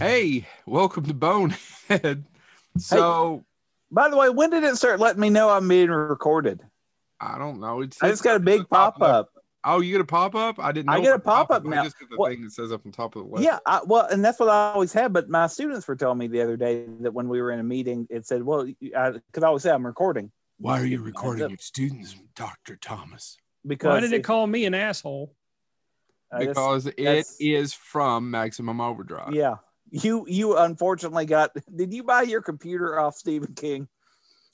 Hey, welcome to Bonehead. So By the way, when did it start letting me know I'm being recorded? I don't know. It's I just got a big pop up. Oh, you get a pop up? I didn't. Know I get a pop-up pop-up now. I just get the What- thing that says up on top of the left. Yeah, I, well, and that's what I always had. But my students were telling me the other day that when we were in a meeting, it said, "Well, because I, could always say I'm recording Why are you recording your students, Doctor Thomas? because Why did it if- call me an asshole? Because it that's- is from Maximum Overdrive. yeah, you you unfortunately got. Did you buy your computer off Stephen King?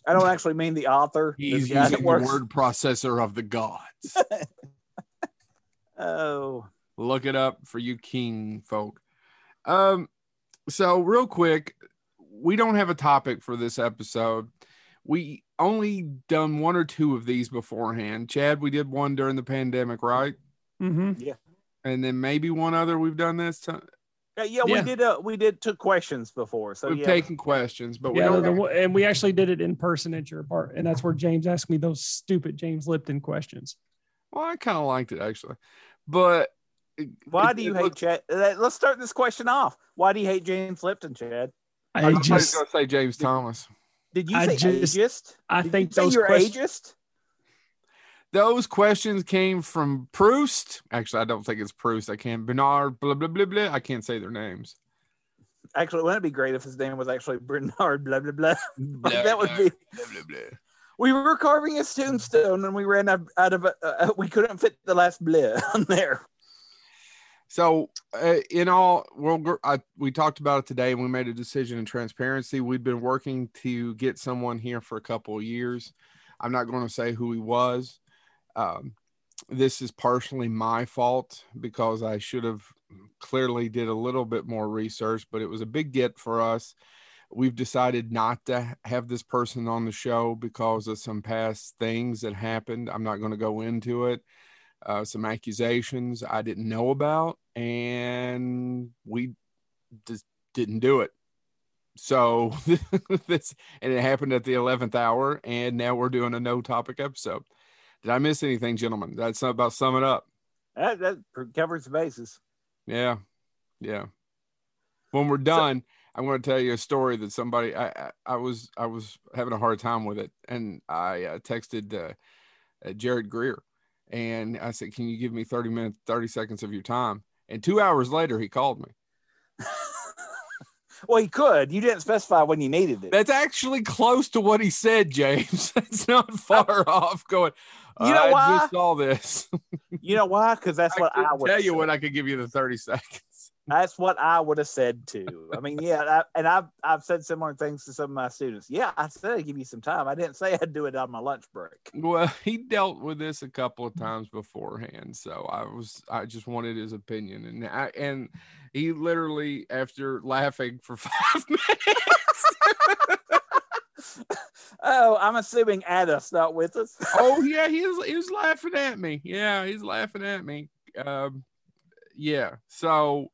I don't actually mean the author. He's this using the word processor of the gods. Oh, Look it up for you King folk. Um, so real quick, we don't have a topic for this episode. We only done one or two of these beforehand. Chad, we did one during the pandemic, right? Mm-hmm. Yeah. And then maybe one other we've done this time. Yeah, yeah, we did. Uh, we did took questions before, so We've yeah. taken questions, but we Yeah, don't the, the, and we actually did it in person at your part, and that's where James asked me those stupid James Lipton questions. well, I kind of liked it actually. But Why it- do you it hate looked- Chad? Uh, Let's start this question off. Why do you hate James Lipton, Chad? I I was just, gonna say James Thomas. Did you I say just- ageist? I Did think you say those you're quest- ageist. Those questions came from Proust. Actually, I don't think it's Proust. I can't Bernard blah blah blah blah. I can't say their names. Actually, wouldn't it be great if his name was actually Bernard? Blah blah blah. Blah, that would blah, be. blah, blah, blah. We were carving his tombstone, and we ran out, out of. Uh, uh, we couldn't fit the last blah on there. So, uh, in all, well, gr- I, we talked about it today, and we made a decision in transparency. We'd been working to get someone here for a couple of years. I'm not going to say who he was. Um, this is partially my fault because I should have clearly did a little bit more research, but it was a big get for us. We've decided not to have this person on the show because of some past things that happened. I'm not going to go into it uh, some accusations I didn't know about, and we just didn't do it. So this, and it happened at the eleventh hour, and now we're doing a no topic episode. Did I miss anything, gentlemen? That's about sum it up. That, that covers the bases. Yeah, yeah. When we're done, I'm going to tell you a story that somebody I, I I was I was having a hard time with it, and I uh, texted uh, uh, Jared Greer, and I said, "Can you give me 30 minutes, 30 seconds of your time?" And two hours later, he called me. Well, he could. You didn't specify when you needed it. That's actually close to what he said, James. That's not far off. Going, You know I why? just saw this. you know why? Because that's what I I would tell you when I could give you the 30 seconds. That's what I would have said too. I mean, yeah, I, and I've I've said similar things to some of my students. Yeah, I said I'd give you some time. I didn't say I'd do it on my lunch break. Well, he dealt with this a couple of times beforehand, so I was I just wanted his opinion, and I and he literally after laughing for five minutes. Oh, I'm assuming at us, not with us. oh yeah, he was he was laughing at me. Yeah, he's laughing at me. Um, yeah, so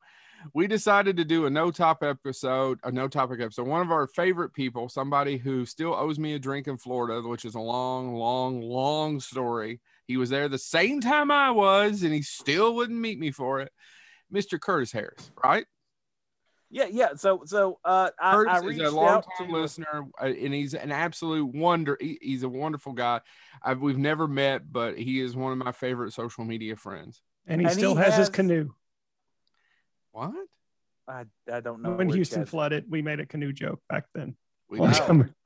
we decided to do a no top episode, a no topic episode. One of our favorite people, somebody who still owes me a drink in Florida, which is a long, long, long story. He was there the same time I was, and he still wouldn't meet me for it. Mr. Curtis Harris, right? Yeah, yeah. So, so uh, I, I Curtis is reached a long time to listener, uh, and he's an absolute wonder. He- he's a wonderful guy. I've, we've never met, but he is one of my favorite social media friends. And he And still he has, his canoe. What? I, I don't know when Houston Chad- flooded, we made a canoe joke back then. We Well,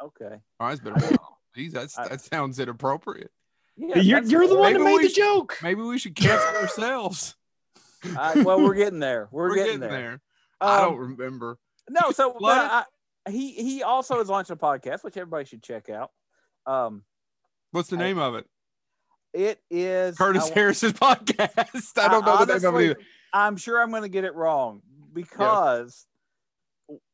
Okay. Oh, it's been a while. Jeez, that's, I- that sounds inappropriate. Yeah, you're you're the one that made the should- joke. Maybe we should cancel ourselves. I- well, we're getting there. We're, We're, getting, getting, there. there. I Um, don't remember. No, so but I, he he also has launched a podcast, which everybody should check out. Um, What's the I- name of it? it is Curtis I- Harris's podcast. I don't know the name of it either. I'm sure I'm going to get it wrong because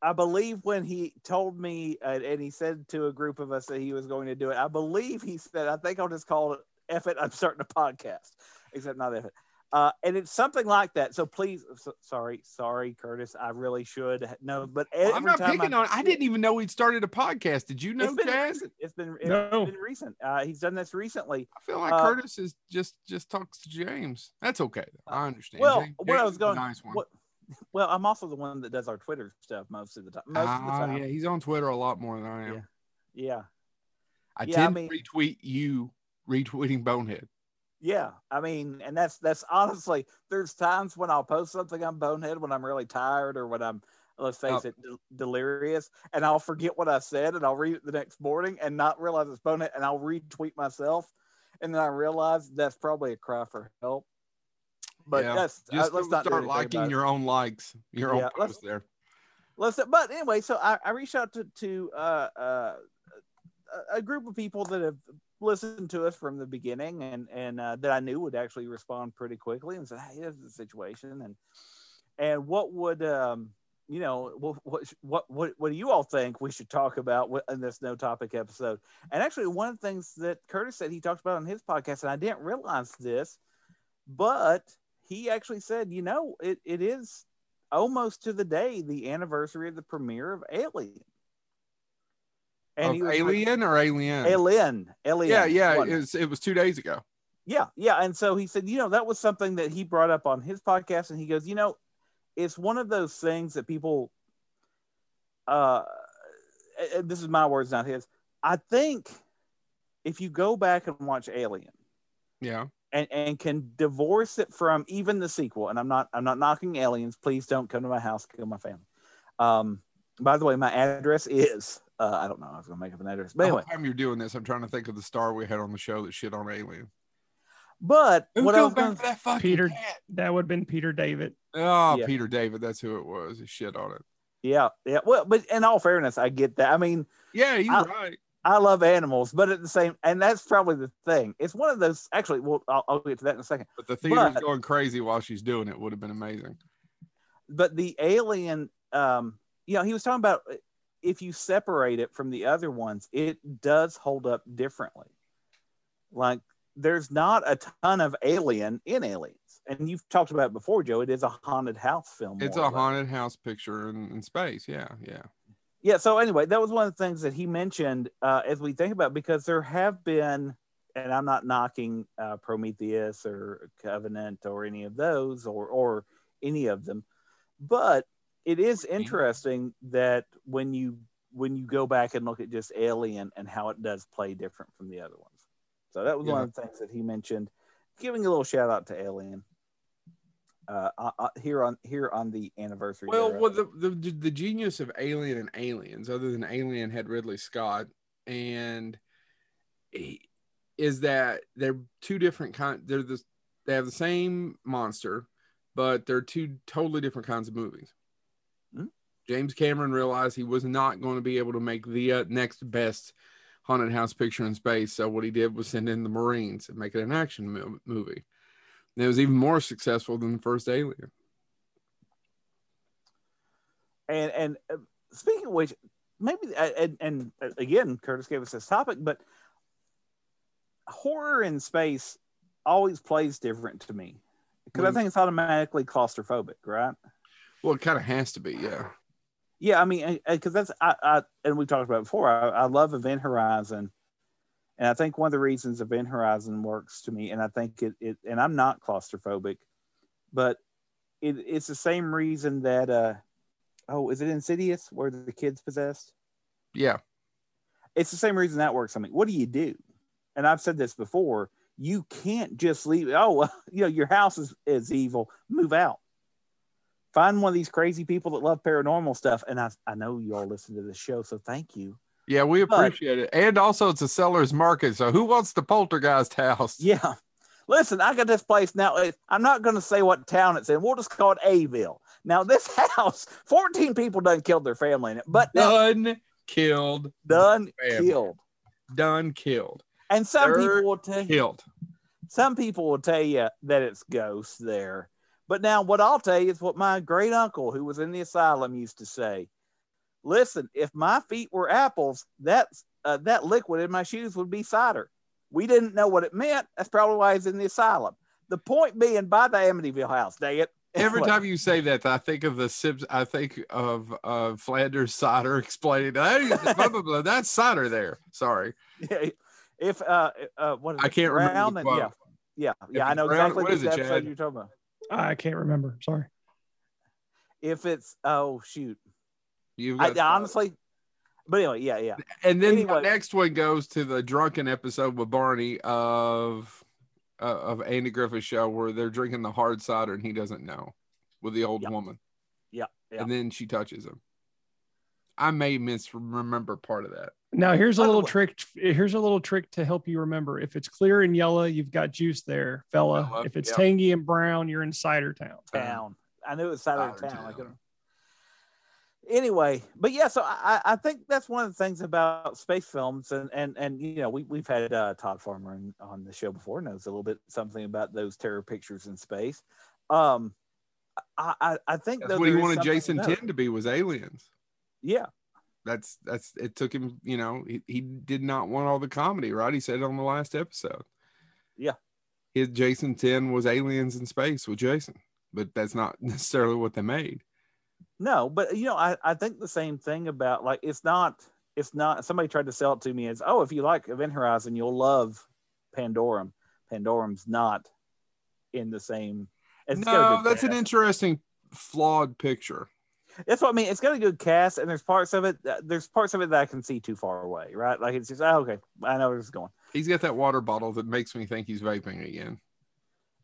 I believe when he told me uh, and he said to a group of us that he was going to do it, I believe he said, I think I'll just call it F it. I'm starting a podcast, except not F it. Uh, and it's something like that. So please, so, sorry, sorry, Curtis. I really should know, but every I'm not time picking I, on. I didn't even know he'd started a podcast. Did you know, It's been Chaz? recent. It's been it's No. been recent. Uh, he's done this recently. I feel like Uh, Curtis is just just talks to James. That's okay. I understand. well, James- what I was going- nice one. what- Well, I'm also the one that does our Twitter stuff most of the time. Most of the Ah, time. yeah, he's on Twitter a lot more than I am. Yeah. Yeah. I Yeah, I mean- to retweet you retweeting Bonehead. Yeah, I mean, and that's that's honestly, there's times when I'll post something on Bonehead when I'm really tired or when I'm, let's face Oh. it, del- delirious, and I'll forget what I said and I'll read it the next morning and not realize it's Bonehead, and I'll retweet myself, and then I realize that's probably a cry for help. But Yeah. that's uh, Just let's not start liking your own likes, your Yeah, own posts there. Let's, but anyway, so I, I reached out to to uh, uh, a group of people that have listened to us from the beginning and and uh, that I knew would actually respond pretty quickly and said, "Hey, here's the situation," and and what would um you know what what what, what do you all think we should talk about in this no topic episode? And actually, one of the things that Curtis said he talked about on his podcast, and I didn't realize this, but he actually said, you know, it, it is almost to the day the anniversary of the premiere of Alien. Of he was like- alien or alien? Alien, Alien. Yeah, yeah. It was, it was two days ago. yeah, yeah. And so he said, you know, that was something that he brought up on his podcast, and he goes, you know, it's one of those things that people. Uh, this is my words, not his. I think if you go back and watch Alien, Yeah. and and can divorce it from even the sequel. And I'm not I'm not knocking aliens. Please don't come to my house, kill my family. Um, by the way, my address is uh, I don't know. I was gonna make up an address, but The anyway. whole time you're doing this, I'm trying to think of the star we had on the show that shit on alien. But Who what I was back gonna, that fucking Peter- cat? That would have been Peter David. Oh, Yeah. Peter David. That's who it was. He shit on it. yeah, yeah. Well, but in all fairness, I get that. I mean, Yeah, you're I- right. I love animals, but at the same, and that's probably the thing. It's one of those. Actually, well, I'll, I'll get to that in a second. But the theater's but- going crazy while she's doing it would have been amazing. but the alien um you know he was talking about if you separate it from the other ones it does hold up differently like there's not a ton of alien in aliens and you've talked about it before joe it is a haunted house film It's a haunted house picture in, in space. Yeah, yeah. yeah so anyway that was one of the things that he mentioned uh, as we think about because there have been and i'm not knocking uh, prometheus or covenant or any of those or or any of them but it is interesting that when you when you go back and look at just alien and how it does play different from the other ones so that was one of the things that he mentioned giving a little shout out to alien uh, uh, uh, here on here on the anniversary Well, thereof. well, the, the the genius of Alien and Aliens, other than Alien had Ridley Scott, and he- is that they're two different kind. They're the they have the same monster, but they're two totally different kinds of movies. James Cameron realized he was not going to be able to make the uh, next best haunted house picture in space, so what he did was send in the Marines and make it an action mo- movie. And it was even more successful than the first Alien. And and uh, speaking of which, maybe uh, and, and uh, again, Curtis gave us this topic, but horror in space always plays different to me because I Mm. think it's automatically claustrophobic, right? Well, it kind of has to be, yeah. Yeah, I mean, because that's I, I and we've talked about it before. I, I love Event Horizon, and I think one of the reasons Event Horizon works to me, and I think it, it and I'm not claustrophobic, but it, it's the same reason that uh oh, is it Insidious where the kid's possessed? Yeah. It's the same reason that works. I mean, what do you do? And I've said this before. You can't just leave. Oh, well, you know, your house is, is evil. Move out. Find one of these crazy people that love paranormal stuff. And I, I know you all listen to this show, so thank you. Yeah, we But- appreciate it. And also, it's a seller's market. So, who wants the poltergeist house? Yeah. Listen, I got this place now. I'm not going to say what town it's in. We'll just call it Aville. Now, this house, 14 people done killed their family in it, but now Done, killed, done killed. done, killed, And some Third people will tell you, killed. some people will tell you that it's ghosts there. But now, what I'll tell you is what my great uncle, who was in the asylum, used to say. Listen, if my feet were apples, that uh, that liquid in my shoes would be cider. We didn't know what it meant. That's probably why he's in the asylum. The point being, buy the Amityville house. Dang it! Every Anyway, time you say that, I think of the Sips. I think of uh, Flanders cider explaining "Hey, blah, blah, blah, that's cider there. Sorry, Yeah, if uh, uh, what is I it? can't remember. Brown and- yeah, yeah, yeah. I know Brown- exactly what which it, episode Chad? you're talking about. I can't remember. Sorry. if it's oh shoot, You've I, got honestly. But anyway, yeah, yeah. and then anyway. the next one goes to the drunken episode with Barney of uh, of Andy Griffith show where they're drinking the hard cider and he doesn't know with the old Yep. woman, Yeah, yeah. and then she touches him. I may misremember part of that. Now here's a By little trick. Here's a little trick to help you remember. If it's clear and yellow, you've got juice there, fella. Fella, If it's yep. tangy and brown, you're in cider town. town. I knew it was Saturday Saturday town. Town. couldn't- Anyway, but yeah, so I, I think that's one of the things about space films, and and and you know we we've had uh, Todd Farmer in, on the show before, knows a little bit something about those terror pictures in space. Um, I I, I think That's what he wanted Jason about 10 to be was aliens. Yeah, That's that's it took him, you know, he, he did not want all the comedy, right? He said on the last episode. Yeah. His Jason 10 was aliens in space with Jason, but that's not necessarily what they made. no, but you know I I think the same thing about like it's not it's not somebody tried to sell it to me as oh if you like Event Horizon you'll love Pandorum. Pandorum's not in the same. it's got a no, that's an interesting flawed picture. That's what I mean. It's got a good cast, and there's parts of it. that- There's parts of it that I can see too far away, right? Like it's just, oh, okay, I know where it's going. He's got that water bottle that makes me think he's vaping again.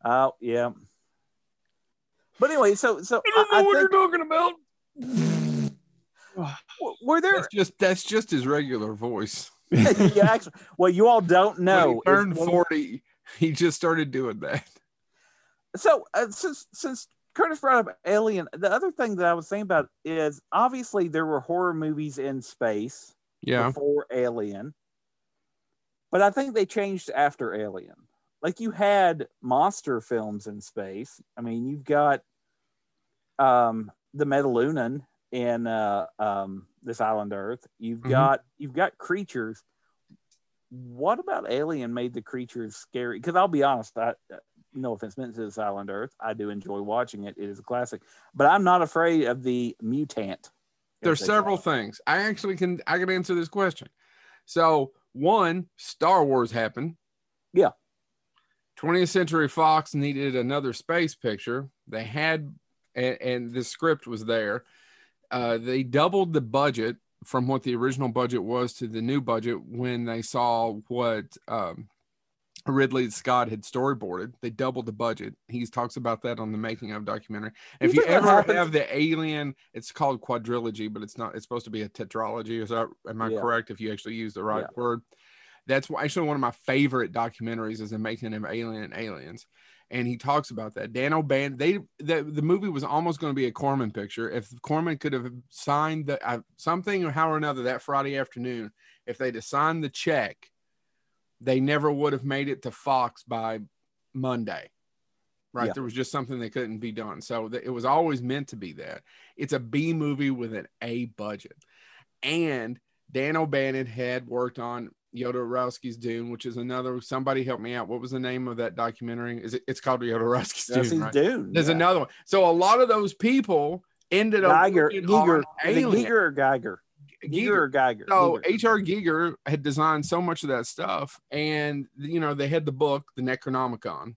Oh, yeah. But anyway, so so I, don't know I I what think, you're talking about. w- were there? That's just that's just his regular voice. yeah, actually, well, you all don't When know. he turned 40, he just started doing that. so uh, since since Curtis brought up Alien, the other thing that I was saying about is obviously there were horror movies in space Yeah. before Alien, but I think they changed after Alien. Like you had monster films in space. I mean, you've got um, the Metalunan in uh, um, this island Earth. You've Mhm. got you've got creatures. What about Alien made the creatures scary? Because I'll be honest, I, no offense meant to this island Earth, I do enjoy watching it. It is a classic, but I'm not afraid of the mutant. There's they call several things. I actually can I can answer this question. So one, Star Wars happened. Yeah. 20th Century Fox needed another space picture. They had, and, and the script was there. Uh, they doubled the budget from what the original budget was to the new budget when they saw what um, Ridley Scott had storyboarded. They doubled the budget. He talks about that on the making of documentary. If You you think that ever have the Alien, it's called quadrilogy, but it's not. It's supposed to be a tetralogy. Is that am I Yeah. correct? If you actually use the right Yeah. word, that's actually one of my favorite documentaries is the making of Alien and Aliens. And he talks about that. Dan O'Bannon, they the, the movie was almost going to be a Corman picture. If Corman could have signed the uh, something or how or another that Friday afternoon, if they'd have signed the check, they never would have made it to Fox by Monday. Right. Yeah. There was just something that couldn't be done. So th- it was always meant to be that. It's a B movie with an A budget. And Dan O'Bannon had worked on Jodorowsky's Dune, which is another. Somebody help me out. What was the name of that documentary? Is it? It's called Jodorowsky's That's Dune. Right? Dune. There's yeah. another one. So a lot of those people ended up Geiger, working on Giger, is it Alien. Giger or Geiger? Giger Geiger? So H.R. Giger had designed so much of that stuff, and you know they had the book, the Necronomicon,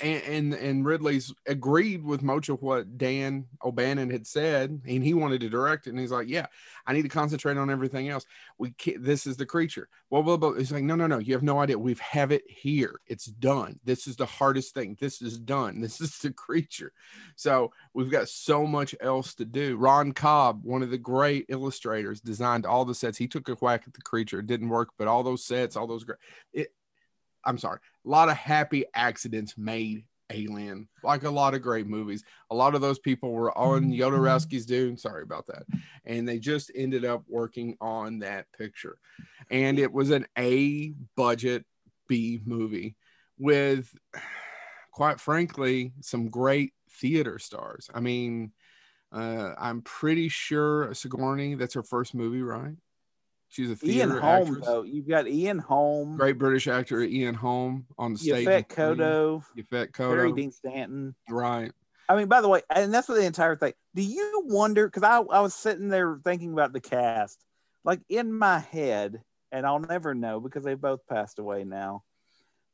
and and, and Ridley's agreed with much of what Dan O'Bannon had said, and he wanted to direct it, and he's like, "Yeah, I need to concentrate on everything else. We can't, this is the creature." Blah blah blah. He's like, "No, no, no, you have no idea. We have it here. It's done. This is the hardest thing. This is done. This is the creature." So we've got so much else to do. Ron Cobb, one of the great illustrators, designed all the sets. He took a whack at the creature. It didn't work, but all those sets, all those great. I'm sorry. A lot of happy accidents made Alien, like a lot of great movies. A lot of those people were on Jodorowsky's Dune. Sorry about that. And they just ended up working on that picture. And it was an A budget B movie with, quite frankly, some great theater stars. I mean, uh, I'm pretty sure Sigourney, that's her first movie, right? She's a Ian theater Holm, actress. though. You've got Ian Holm, Great British actor Ian Holm on the stage. Yaphet Kotto, Yaphet Harry Kotto. Dean Stanton. Right. I mean, by the way, and that's what the entire thing. Do you wonder? Because I, I was sitting there thinking about the cast, like in my head, and I'll never know because they both passed away now.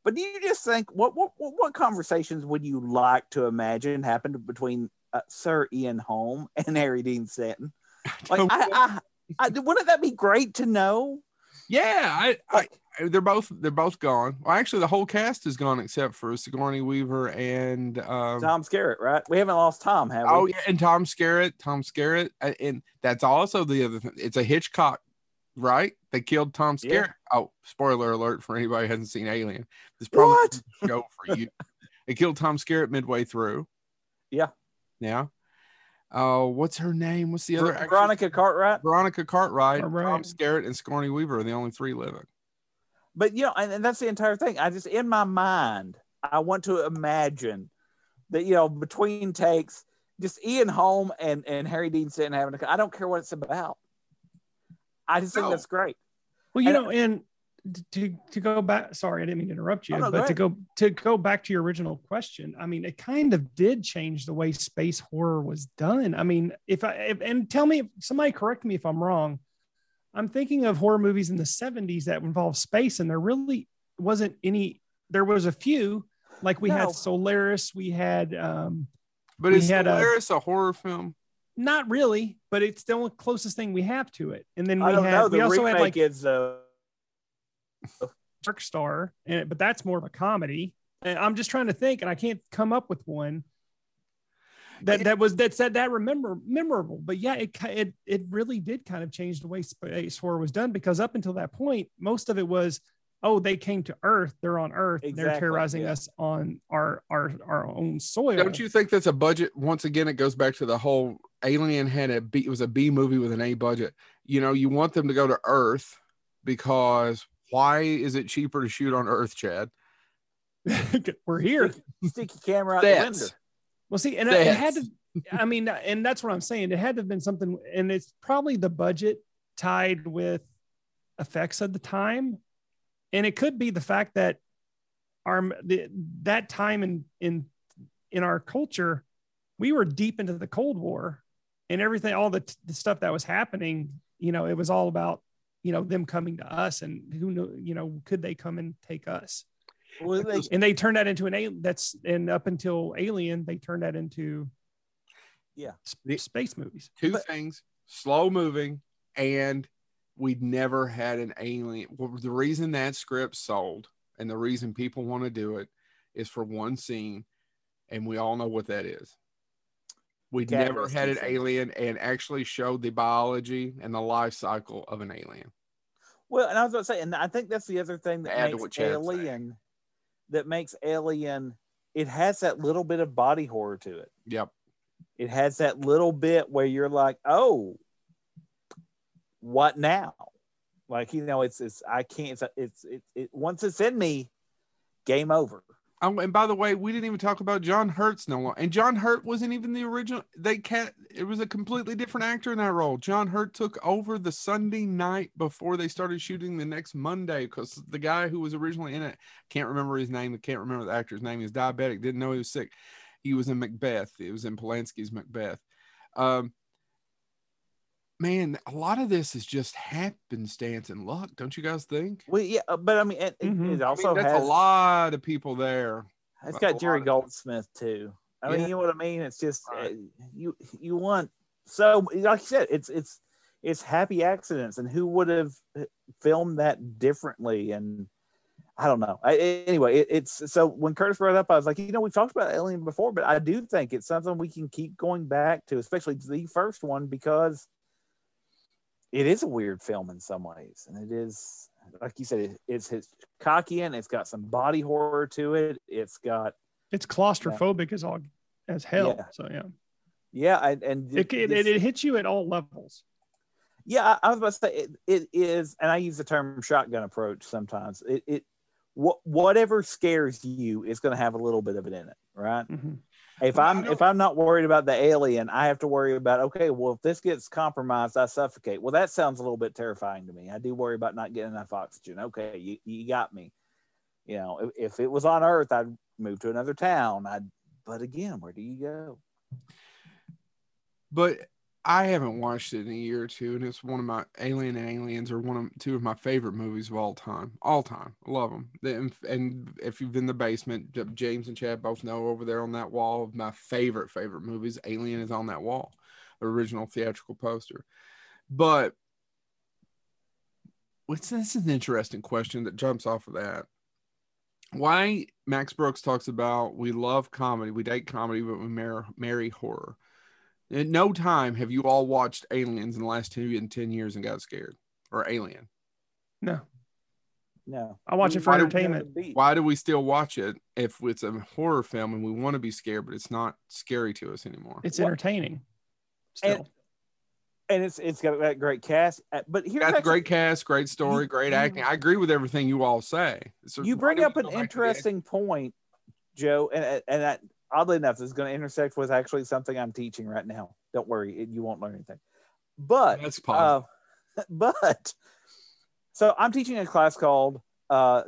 But do you just think what what what, what conversations would you like to imagine happened between uh, Sir Ian Holm and Harry Dean Stanton. Like, I, I, I, wouldn't that be great to know? Yeah, I, I, they're both they're both gone. Well, actually, the whole cast is gone except for Sigourney Weaver and um, Tom Skerritt. Right? We haven't lost Tom, have we? Oh yeah, and Tom Skerritt, Tom Skerritt, and that's also the other thing. It's a Hitchcock, right? They killed Tom Skerritt. Yeah. Oh, spoiler alert for anybody who hasn't seen Alien. This probably what? show for you. they killed Tom Skerritt midway through. Yeah. Yeah. Oh, uh, what's her name? What's the other? Veronica actress? Cartwright. Veronica Cartwright, Cartwright, Tom Skerritt, and Sigourney Weaver are the only three living. But you know, and, and that's the entire thing. I just in my mind, I want to imagine that you know between takes, just Ian Holm and and Harry Dean Stanton having a. I don't care what it's about. I just think no. that's great. Well, you and, know, and to to go back sorry i didn't mean to interrupt you oh, no, but go to go to go back to your original question i mean it kind of did change the way space horror was done. I mean if i if, and tell me somebody correct me if i'm wrong. I'm thinking of horror movies in the 70s that involve space and there really wasn't any there was a few like we no. had solaris we had um but is solaris a, a horror film? Not really but it's the closest thing we have to it. And then we had know. we also had like is uh Dark Star, and but that's more of a comedy. And I'm just trying to think, and I can't come up with one that that was that said that remember memorable. But yeah, it it it really did kind of change the way space horror was done because up until that point, most of it was oh they came to Earth, they're on Earth, exactly, they're terrorizing yeah. us on our our our own soil. Don't you think that's a budget? Once again, it goes back to the whole Alien had a B. It was a B movie with an A budget. You know, you want them to go to Earth because why is it cheaper to shoot on Earth, Chad? We're here. Stick your camera out Stats. the window. Well, see, and it had to. I mean, and that's what I'm saying. It had to have been something, and it's probably the budget tied with effects of the time, and it could be the fact that our the, that time in in in our culture, we were deep into the Cold War, and everything, all the, the stuff that was happening. You know, it was all about you know them coming to us and who know you know could they come and take us? Well, they, and they turned that into an alien that's and up until alien they turned that into yeah. sp- space movies. two but, things slow moving and we'd never had an alien. Well, the reason that script sold and the reason people want to do it is for one scene and we all know what that is We'd never had an alien and actually showed the biology and the life cycle of an alien. Well, and I was going to say, and I think that's the other thing that makes Alien, that makes Alien, it has that little bit of body horror to it. Yep. It has that little bit where you're like, oh, what now? Like you know, it's it's I can't. It's it's it, it once it's in me, game over. Um, and by the way, we didn't even talk about John Hurt's no longer. And John Hurt wasn't even the original. They cat. It was a completely different actor in that role. John Hurt took over the Sunday night before they started shooting the next Monday because the guy who was originally in it can't remember his name. Can't remember the actor's name. He's diabetic. Didn't know he was sick. He was in Macbeth. It was in Polanski's Macbeth. Um, man, a lot of this is just happenstance and luck, don't you guys think? Well, yeah, uh, but I mean, it, mm-hmm. it also I mean, that's has, a lot of people there. It's got Jerry Goldsmith too. I mean, you know what I mean? It's just right. uh, you you want so like you said, it's it's it's happy accidents, and who would have uh, filmed that differently? And I don't know. I, anyway, it, it's so when Curtis brought it up, I was like, you know, we've talked about Alien before, but I do think it's something we can keep going back to, especially the first one, because it is a weird film in some ways, and it is like you said, it, it's Hitchcockian. It's got some body horror to it. It's got it's claustrophobic yeah. as all as hell. Yeah. So yeah, yeah, and, and it, it, it, it, hits you at all levels. Yeah, I, I was about to say it, it is, and I use the term shotgun approach sometimes. It it wh- whatever scares you is going to have a little bit of it in it, right? Mm-hmm. If I'm if I'm not worried about the alien, I have to worry about okay, well if this gets compromised, I suffocate. Well, that sounds a little bit terrifying to me. I do worry about not getting enough oxygen. Okay, you, you got me. You know, if, if it was on Earth, I'd move to another town. I'd but again, where do you go? But I haven't watched it in a year or two, and it's one of my Alien and Aliens are one of two of my favorite movies of all time. All time, I love them. And if you've been the basement, James and Chad both know over there on that wall of my favorite favorite movies, Alien is on that wall, original theatrical poster. But what's this is an interesting question that jumps off of that. Why Max Brooks talks about we love comedy, we date comedy, but we marry horror in no time have you all watched Aliens in the last two and ten years and got scared or Alien. No. No. I watch it for why entertainment. Do, why do we still watch it if it's a horror film and we want to be scared, but it's not scary to us anymore? It's entertaining. Still. And, and it's it's got that great cast. Uh, but here's got great cast, great story, great acting. I agree with everything you all say. You bring up an interesting point, Joe, and and that oddly enough, this is going to intersect with actually something I'm teaching right now. Don't worry, you won't learn anything. But that's uh, but so I'm teaching a class called uh,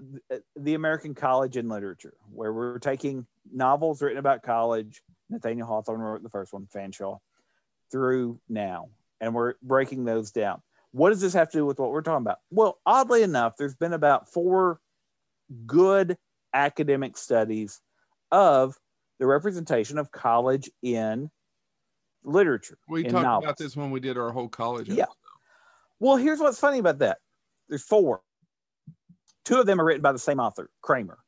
the American College in Literature, where we're taking novels written about college. Nathaniel Hawthorne wrote the first one, Fanshawe, through now, and we're breaking those down. What does this have to do with what we're talking about? Well, oddly enough, there's been about four good academic studies of the representation of college in literature. We talked novels. about this when we did our whole college. Yeah. Episode. Well, here's what's funny about that. There's four. Two of them are written by the same author, Kramer.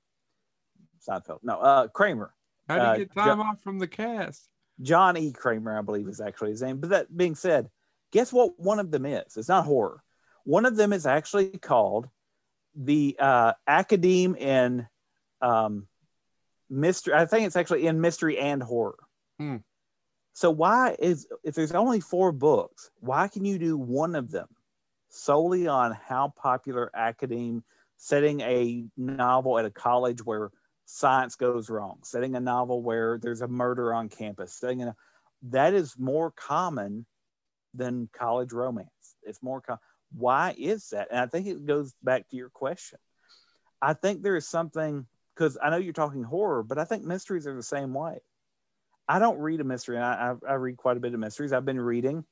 Seinfeld. No, uh, Kramer. How do you uh, get time off from the cast? John E. Kramer, I believe, is actually his name. But that being said, guess what one of them is? It's not horror. One of them is actually called the uh, Academe in um, mystery. I think it's actually in mystery and horror. Hmm. So why is if there's only four books, why can you do one of them solely on how popular Academe setting a novel at a college where science goes wrong, setting a novel where there's a murder on campus, setting a, that is more common than college romance. It's more common. Why is that? And I think it goes back to your question. I think there is something because I know you're talking horror, but I think mysteries are the same way. I don't read a mystery. I, I, I read quite a bit of mysteries. I've been reading.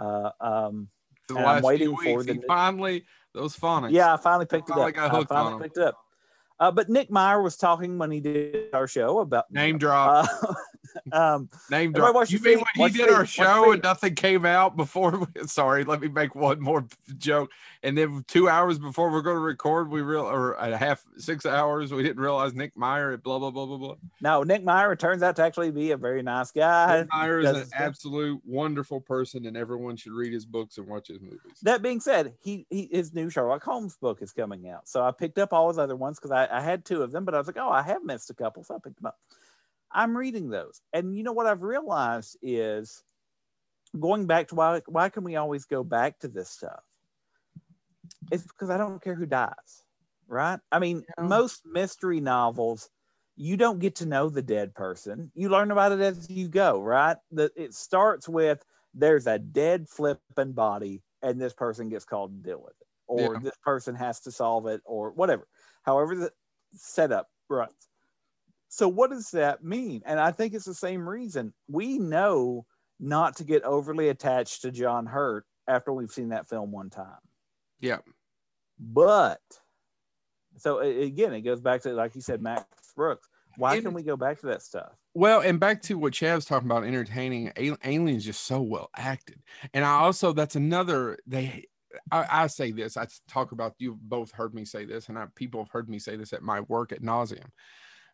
Uh, um, the I'm waiting for the finally those phonics. Yeah, I finally picked I finally it up. I finally on picked it up. Uh, but Nick Meyer was talking when he did our show about name drop. Uh, um, name drop. You mean when he did our show and nothing came out before? sorry, let me make one more joke. And then two hours before we're going to record, we real or a half six hours, we didn't realize Nick Meyer. Blah blah blah blah blah. No, Nick Meyer turns out to actually be a very nice guy. Nick Meyer is an absolute wonderful person, and everyone should read his books and watch his movies. That being said, he, he his new Sherlock Holmes book is coming out, so I picked up all his other ones because I I, had two of them, but I was like, oh, I have missed a couple, so I picked them up. I'm reading those, and you know what I've realized is going back to why why can we always go back to this stuff? It's because I don't care who dies, right? I mean, yeah. most mystery novels, you don't get to know the dead person. You learn about it as you go, right? The, it starts with there's a dead flipping body, and this person gets called to deal with it, or yeah. this person has to solve it, or whatever however the setup runs. So, what does that mean? And I think it's the same reason. We know not to get overly attached to John Hurt after we've seen that film one time. Yeah. But, so again, it goes back to, like you said, Max Brooks. Why and, can we go back to that stuff? Well, and back to what Chad was talking about, entertaining. Aliens just so well acted, and I also that's another they I, I, say this. I talk about you've both heard me say this, and I, people have heard me say this at my work at nauseum.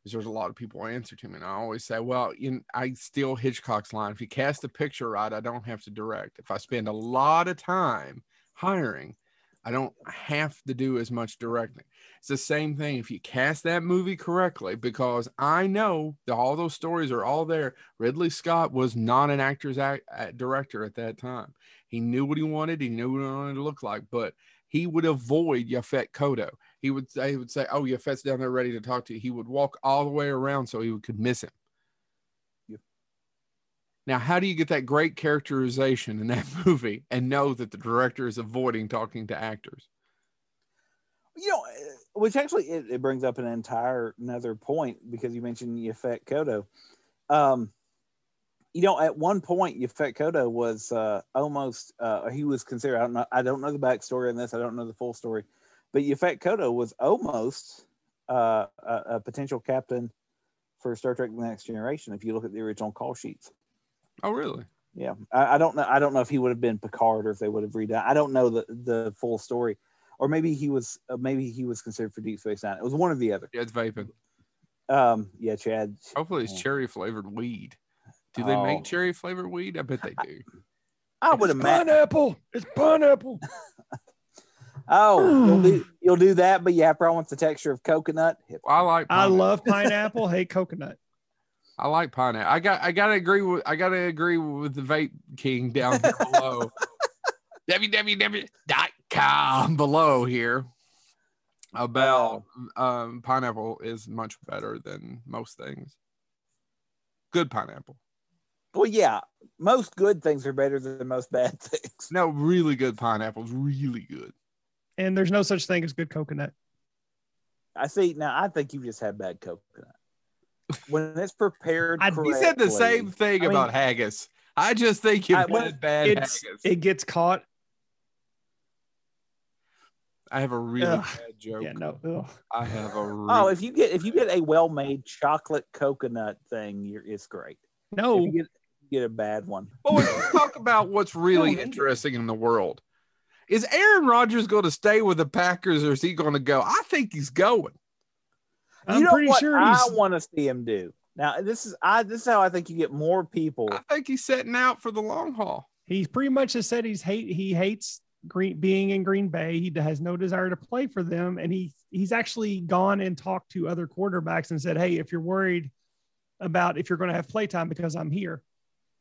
There's a lot of people answer to me, and I always say, "Well, you I steal Hitchcock's line: if you cast the picture right, I don't have to direct. If I spend a lot of time hiring, I don't have to do as much directing. It's the same thing if you cast that movie correctly, because I know that all those stories are all there. Ridley Scott was not an actor's act, uh, director at that time. He knew what he wanted. He knew what he wanted to look like, but he would avoid Yaphet Kotto. He would say, he would say, "Oh, Yaphet's down there ready to talk to you." He would walk all the way around so he could miss him. Yep. Now, how do you get that great characterization in that movie and know that the director is avoiding talking to actors? You know, which actually it, it brings up an entire another point because you mentioned Yaphet Kotto. Um, you know, at one point, Yaphet Kotto was uh, almost uh, he was considered. I don't know. I don't know the backstory on this. I don't know the full story, but Yaphet Kotto was almost uh, a, a, potential captain for Star Trek: The Next Generation. If you look at the original call sheets. Oh, really? Yeah, I, I don't know. I don't know if he would have been Picard or if they would have redone. I don't know the the full story, or maybe he was. Uh, maybe he was considered for Deep Space Nine. It was one or the other. Yeah, it's vaping. Um. Yeah, Chad. Hopefully, it's cherry flavored weed. Do they oh. make cherry flavored weed? I bet they do. I, I would imagine pineapple. It's pineapple. oh, you'll do you'll do that, but yeah, probably wants the texture of coconut. I like. Pineapple. I love pineapple. hate coconut. I like pineapple. I got. I gotta agree with. I gotta agree with the vape king down below. www.com below here about um, pineapple is much better than most things. Good pineapple. Well, yeah, most good things are better than most bad things. No, really good pineapples, really good. And there's no such thing as good coconut. I see. Now, I think you just had bad coconut. When it's prepared, I, he said the same thing I about mean, haggis. I just think you had bad haggis. It gets caught. I have a really ugh. bad joke. Yeah, no. Ugh. I have a. Oh, really... Oh, if you get if you get a well made chocolate coconut thing, you're, it's great. No, get, get a bad one. Well, let's talk about what's really interesting in the world. Is Aaron Rodgers going to stay with the Packers or is he going to go? I think he's going. I'm you know pretty what sure I want to see him do. Now, this is I this is how I think you get more people. I think he's setting out for the long haul. He's pretty much has said he's hate he hates Green being in Green Bay. He has no desire to play for them, and he he's actually gone and talked to other quarterbacks and said, "Hey, if you're worried about if you're going to have playtime because I'm here,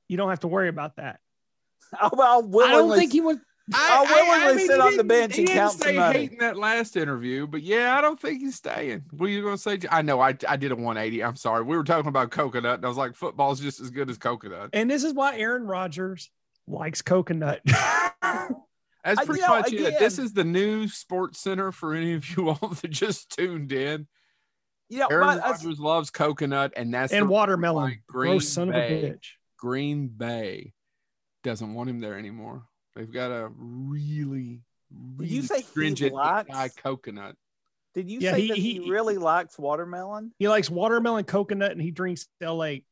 you don't have to worry about that." I'll, I'll I don't think he would. I, will willingly I, I mean, sit on the bench and count some money. Hating that last interview, but yeah, I don't think he's staying. What are you going to say? I know I, I did a 180. I'm sorry. We were talking about coconut, and I was like, football's just as good as coconut. And this is why Aaron Rodgers likes coconut. That's pretty uh, much again, it. This is the new Sports Center for any of you all that just tuned in. Yeah, Aaron Rodgers loves coconut, and that's and watermelon. Green Gross son Bay, of a bitch. Green Bay doesn't want him there anymore. They've got a really, really Did you say stringent likes, coconut. Did you yeah, say he, that he, he, really likes watermelon? He likes watermelon coconut, and he drinks Ale-8.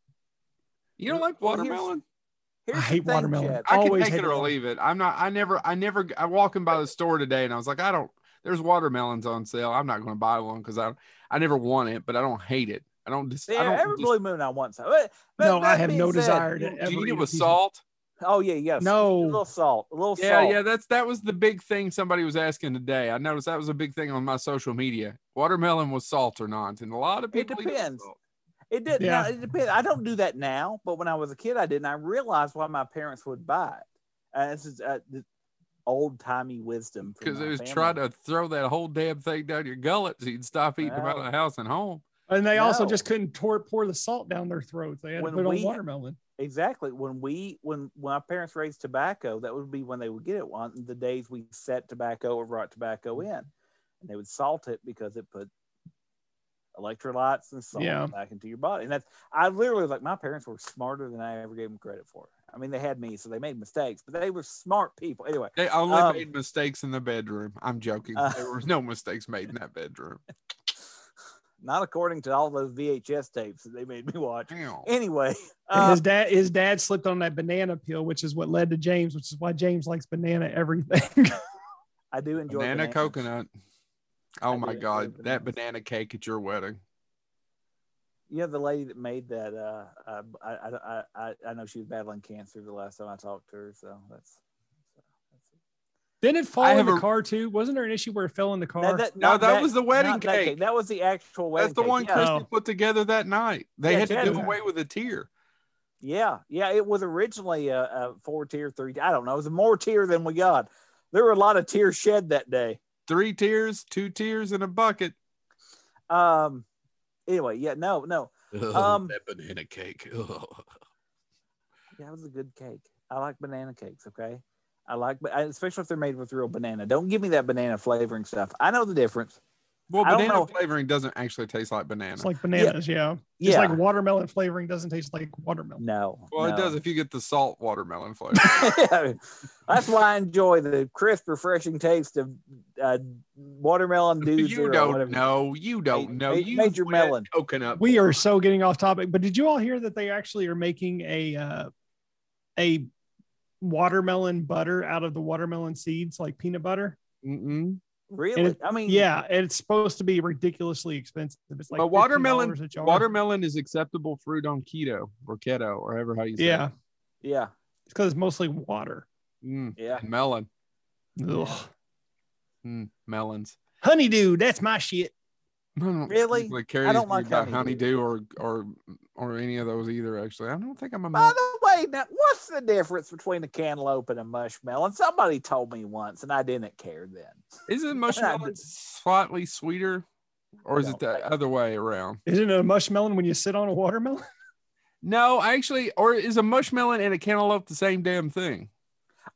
You don't like watermelon? Here's I hate thing, watermelon. Chad. I can take it or leave it. I'm not. I never. I never. I walking by the store today, and I was like, I don't. There's watermelons on sale. I'm not going to buy one because I. I never want it, but I don't hate it. I don't. Dis, yeah, I don't every dis- blue moon I want some. But, no, I have no said, desire to. Do you eat it with salt? Oh yeah, yes. No, a little salt, a little yeah, salt. Yeah, That's that was the big thing somebody was asking today. I noticed that was a big thing on my social media. Watermelon was salt or not, and a lot of people. It depends. It did. Yeah. Now, it depends. I don't do that now, but when I was a kid, I didn't. I realized why my parents would buy it. Uh, this is uh, old timey wisdom. Because they was trying to throw that whole damn thing down your gullet so you'd stop eating well, out of the house and home. And they no. also just couldn't pour, pour the salt down their throats. They had when to put we, on watermelon. Exactly. When we when when my parents raised tobacco, that would be when they would get it. One the days we set tobacco or brought tobacco in, and they would salt it because it put electrolytes and salt yeah. back into your body. And that's I literally like my parents were smarter than I ever gave them credit for. I mean, they had me, so they made mistakes, but they were smart people. Anyway, they only um, made mistakes in the bedroom. I'm joking. Uh, there were no mistakes made in that bedroom. Not according to all those VHS tapes that they made me watch. Damn. Anyway, uh, his dad his dad slipped on that banana peel, which is what led to James, which is why James likes banana everything. I do enjoy banana bananas. coconut. Oh I my god, that banana cake at your wedding. You have the lady that made that. Uh, uh, I, I, I, I know she was battling cancer the last time I talked to her, so that's. Didn't it fall I in the a, car too? Wasn't there an issue where it fell in the car? That, that, no, that, that, was the wedding cake. That, cake. that, was the actual wedding. Cake that's the cake. one yeah. Christy put together that night. They yeah, had to do away with a tear. Yeah, yeah, it was originally a, a four tier, three. I don't know. It was a more tier than we got. There were a lot of tears shed that day three tears, two tears and a bucket. Um. Anyway, yeah, no, no. um, that banana cake. Yeah, it was a good cake. I like banana cakes. Okay, I like, but especially if they're made with real banana. Don't give me that banana flavoring stuff. I know the difference. Well, banana know. flavoring doesn't actually taste like banana. It's like bananas, yeah. Just Yeah. like watermelon flavoring doesn't taste like watermelon. No. well, it does if you get the salt watermelon flavor. Yeah. That's why I enjoy the crisp, refreshing taste of uh, watermelon dew you don't know. You don't know. ma- You major wet melon. coconut. We are so getting off topic, but did you all hear that they actually are making a uh, a watermelon butter out of the watermelon seeds, like peanut butter? Mm-mm. Really? It- I mean, Yeah, it's supposed to be ridiculously expensive. It's like but watermelon, a jar. watermelon is acceptable fruit on keto or keto or however how you say. Yeah, it. Yeah. it's because it's mostly water. Mm, Yeah. melon, Ugh. mm, melons. Honeydew, that's my shit. I don't Really? usually I don't like about honeydew. honeydew or or or any of those either. Actually, I don't think I'm a. By the way, now what's the difference between a cantaloupe and a mushmelon? Somebody told me once, and I didn't care then. Isn't mushmelon slightly sweeter, or is it the I- other way around? Isn't it a mushmelon when you sit on a watermelon? No, actually, or is a mushmelon and a cantaloupe the same damn thing?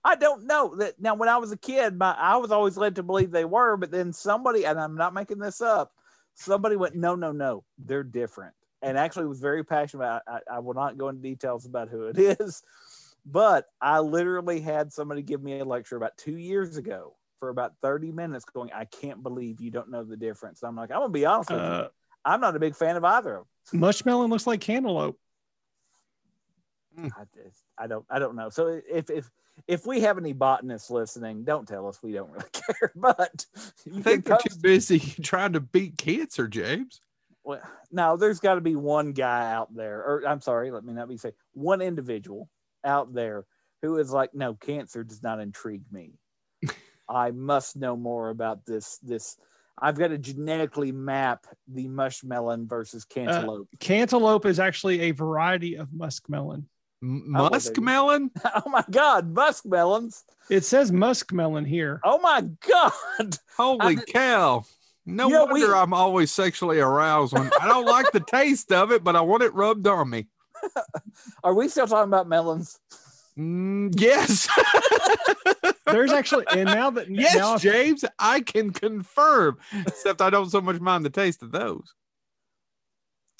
I don't know that now. When I was a kid, my I was always led to believe they were, but then somebody, and I'm not making this up, somebody went, no, no, no, they're different, and actually was very passionate about. I, I will not go into details about who it is, but I literally had somebody give me a lecture about two years ago for about 30 minutes, going, I can't believe you don't know the difference. I'm like, I'm gonna be honest with you, Uh, I'm not a big fan of either of them. mushmelon looks like cantaloupe. I, just- I don't I don't know. So if if if we have any botanists listening, don't tell us we don't really care. But you I think they're too busy trying to beat cancer, James. well, no, there's got to be one guy out there, or I'm sorry, let me not be say one individual out there who is like, no, cancer does not intrigue me. I must know more about this. This I've got to genetically map the mushmelon versus uh, cantaloupe. Cantaloupe is actually a variety of muskmelon. M- well, there you- muskmelon? oh my God, muskmelons! It says muskmelon here. Oh my God! Holy did- cow. No You know, wonder we- I'm always sexually aroused when I don't like the taste of it, but I want it rubbed on me. Are we still talking about melons? Mm, yes. There's actually, and now that yes, now James, I can confirm. Except I don't so much mind the taste of those.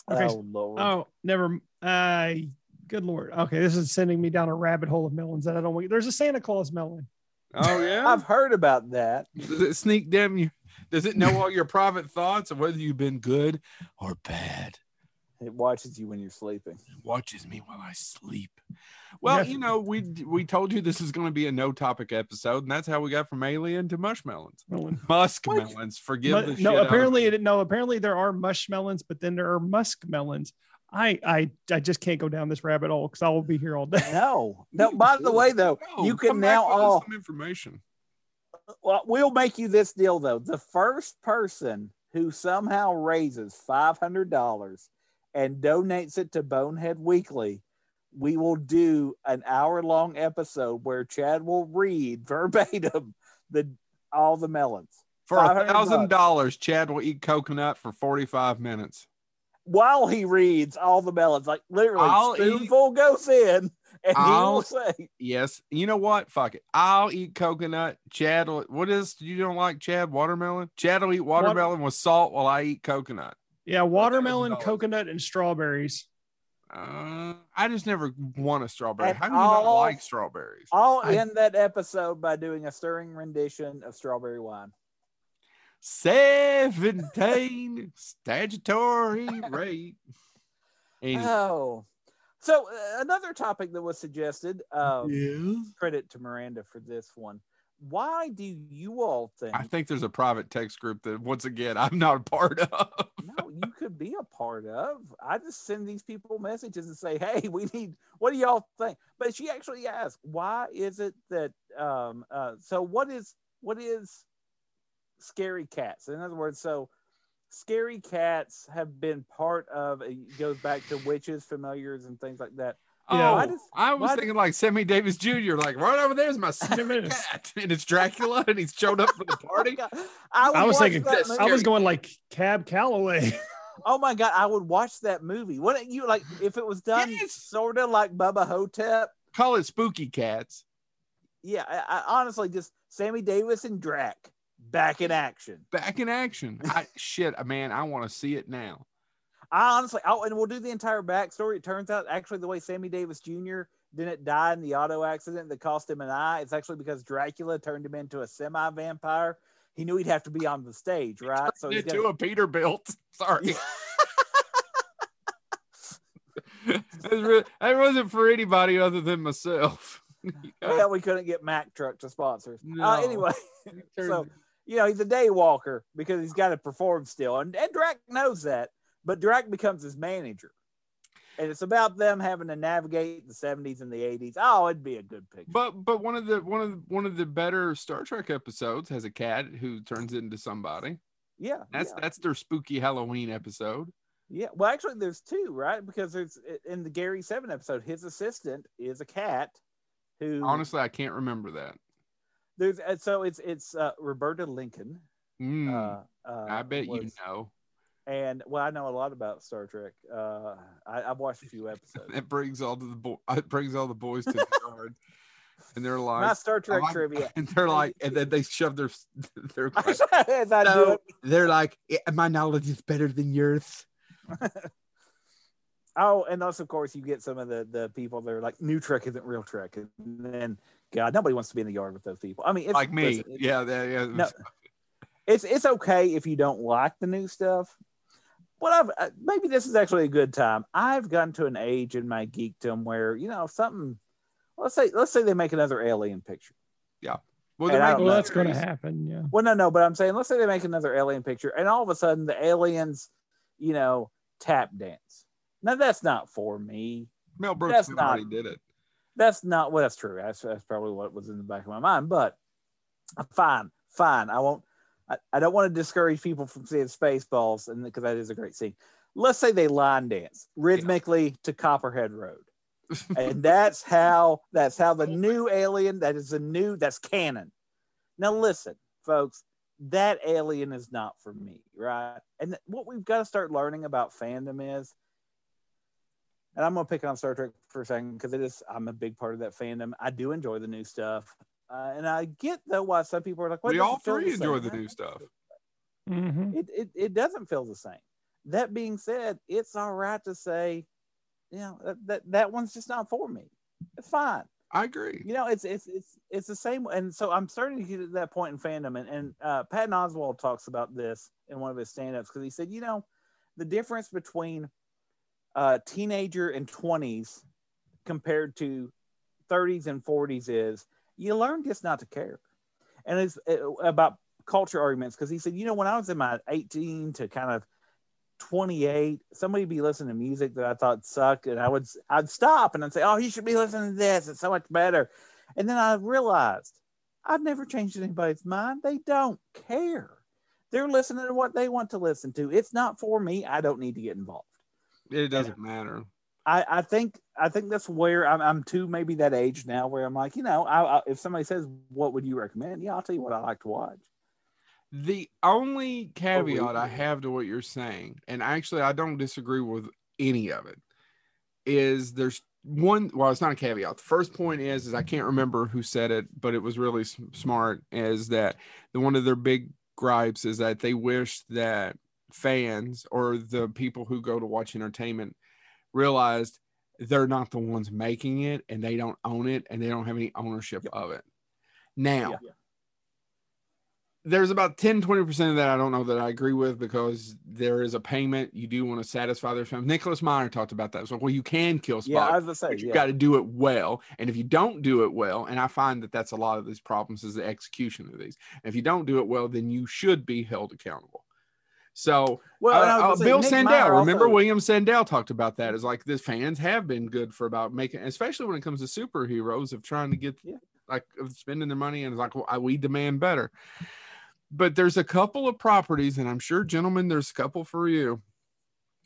Okay. Oh Lord! Oh, never. Uh, good lord. Okay, this is sending me down a rabbit hole of melons that I don't want. There's a Santa Claus melon. Oh yeah. I've heard about that. Does it sneak down you? Does it know all your private thoughts of whether you've been good or bad? It watches you when you're sleeping. It watches me while I sleep. Well, Yes. you know, we we told you this is going to be a no topic episode, and that's how we got from alien to mushmelons. Melon. Muskmelons. Forgive Mu- the shit no, out of apparently me. it, no. Apparently there are mushmelons, but then there are muskmelons. I I I just can't go down this rabbit hole because I will be here all day. No, no. By the way, though, No, you can now with all. some information. Well, we'll make you this deal though. The first person who somehow raises five hundred dollars and donates it to Bonehead Weekly, we will do an hour long episode where Chad will read verbatim the all the melons For a $500 thousand, Chad will eat coconut for forty-five minutes. While he reads all the melons. Like literally, I'll eat- spoonful goes in, and he I'll- will say, Yes. You know what? Fuck it. I'll eat coconut. Chad will. What is you don't like Chad? Watermelon. Chad will eat watermelon with salt while I eat coconut. Yeah, watermelon, coconut, and strawberries. Uh, I just never want a strawberry. And How do you not like strawberries? I'll I- end that episode by doing a stirring rendition of strawberry wine. 17 statutory rate. Anyway. Oh, so uh, another topic that was suggested. Um, Yeah. Credit to Miranda for this one. Why do you all think? I think there's a private text group that, once again, I'm not a part of. no, you could be a part of. I just send these people messages and say, "Hey, we need. What do y'all think?" But she actually asked, "Why is it that?" Um, uh, so what is what is scary cats? In other words, so scary cats have been part of. It goes back to witches, familiars, and things like that. Oh, Yeah. Why does- I was why thinking like Sammy Davis Jr. Like right over there's my scary cat, and it's Dracula, and he's showed up for the oh, party. Oh. I, I was thinking- I was going like Cab Calloway. Oh my god, I would watch that movie. What you like if it was done Yes. sort of like Bubba Ho-Tep? Call it Spooky Cats. Yeah, I, I honestly just Sammy Davis and Drac. Back in action. Back in action. I, shit, man, I want to see it now. I honestly, oh, and we'll do the entire backstory. It turns out, actually, the way Sammy Davis Jr. didn't die in the auto accident that cost him an eye, it's actually because Dracula turned him into a semi vampire. He knew he'd have to be on the stage, right? So he's into a Peterbilt. Sorry. that wasn't for anybody other than myself. well, we couldn't get Mack Truck to sponsor. Uh, no. Uh, anyway, so you know he's a day walker because he's got to perform still, and, and Drac knows that. But Drac becomes his manager, and it's about them having to navigate the '70s and the '80s. Oh, it'd be a good picture. But but one of the one of the, one of the better Star Trek episodes has a cat who turns into somebody. Yeah, that's yeah. that's their spooky Halloween episode. Yeah, well, actually, there's two, right? Because there's in the Gary Seven episode, his assistant is a cat. Who honestly, I can't remember that. There's so it's it's uh, Roberta Lincoln. Mm, uh, uh, I bet was, you know. And well, I know a lot about Star Trek. Uh, I, have watched a few episodes. it brings all the boy, it brings all the boys to the yard. and they're like my Star Trek like, trivia. And they're like, and then they shove their their. so, they're like, my knowledge is better than yours. Oh, and also, of course, you get some of the the people that are like, "New Trek isn't real Trek," and then God, nobody wants to be in the yard with those people. I mean, it's, like me, listen, yeah, yeah. No, it's it's okay if you don't like the new stuff. But I've uh, maybe this is actually a good time. I've gotten to an age in my geekdom where you know something. Let's say let's say they make another Alien picture. Yeah. Well, well that's going to happen. Yeah. Well, no, no, but I'm saying let's say they make another Alien picture, and all of a sudden the aliens, you know, tap dance. Now that's not for me. Mel Brooks that's not, did it. That's not well. That's true. That's, that's probably what was in the back of my mind. But fine, fine. I won't. I, I don't want to discourage people from seeing Spaceballs, and because that is a great scene. Let's say they line dance rhythmically yeah. to Copperhead Road, and that's how that's how the new alien. That is a new. That's canon. Now listen, folks that alien is not for me, right? And what we've got to start learning about fandom is, and I'm gonna pick on Star Trek for a second because it is I'm a big part of that fandom. I do enjoy the new stuff, uh, and I get though why some people are like, "We all three the enjoy the new stuff." Mm-hmm. It, it it doesn't feel the same. That being said, it's all right to say, you know, that that, that one's just not for me. It's fine. I agree. You know, it's it's it's it's the same, and so I'm starting to get to that point in fandom, and and uh, Patton Oswalt talks about this in one of his stand-ups because he said, you know, the difference between uh, teenager and 20s compared to 30s and 40s is you learn just not to care, and it's uh, about culture arguments because he said, you know, when I was in my 18 to kind of 28, somebody be listening to music that I thought sucked, and I would I'd stop and I'd say, "Oh, you should be listening to this. It's so much better." And then I realized I've never changed anybody's mind. They don't care. They're listening to what they want to listen to. It's not for me. I don't need to get involved. It doesn't and matter. I, I think I think that's where I'm, I'm to maybe that age now where I'm like, you know, I, I, if somebody says, "What would you recommend?" Yeah, I'll tell you what I like to watch. The only caveat oh, I have to what you're saying, and actually I don't disagree with any of it, is there's one. Well, it's not a caveat. The first point is, is I can't remember who said it, but it was really smart. Is that the one of their big gripes is that they wish that fans or the people who go to watch entertainment realized they're not the ones making it and they don't own it and they don't have any ownership yep. of it. Now, yeah. there's about 10 20% of that i don't know that i agree with because there is a payment. You do want to satisfy their fans nicholas meyer talked about that. So well you can kill Spock yeah, I was say, you've yeah. got to do it well. And if you don't do it well and i find that that's a lot of these problems is the execution of these. And if you don't do it well then you should be held accountable so, well, uh, uh, Bill Sandell, remember also... William Sandell talked about that. Is like the fans have been good for about making, especially when it comes to superheroes, of trying to get yeah. like of spending their money and it's like well, we demand better but there's a couple of properties, and I'm sure, gentlemen, there's a couple for you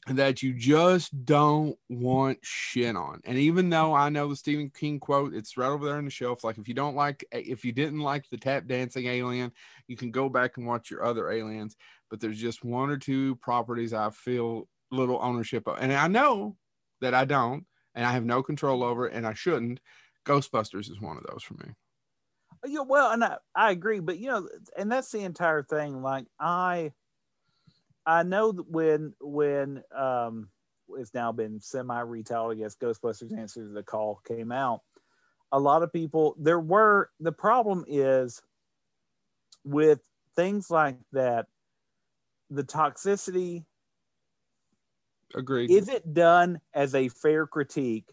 that you just don't want shit on. And even though I know the Stephen King quote, it's right over there on the shelf. Like if you don't like, eh, if you didn't like the tap dancing alien, you can go back and watch your other aliens. But there's just one or two properties I feel little ownership of, and I know that I don't, and I have no control over, and I shouldn't. Ghostbusters is one of those for me. Yeah, well, and I, I agree, but you know, and that's the entire thing. Like I, I know that when when um, it's now been semi retailed. I guess Ghostbusters Answer to the Call came out. A lot of people there were the problem is with things like that, the toxicity. Agreed. Is it done as a fair critique,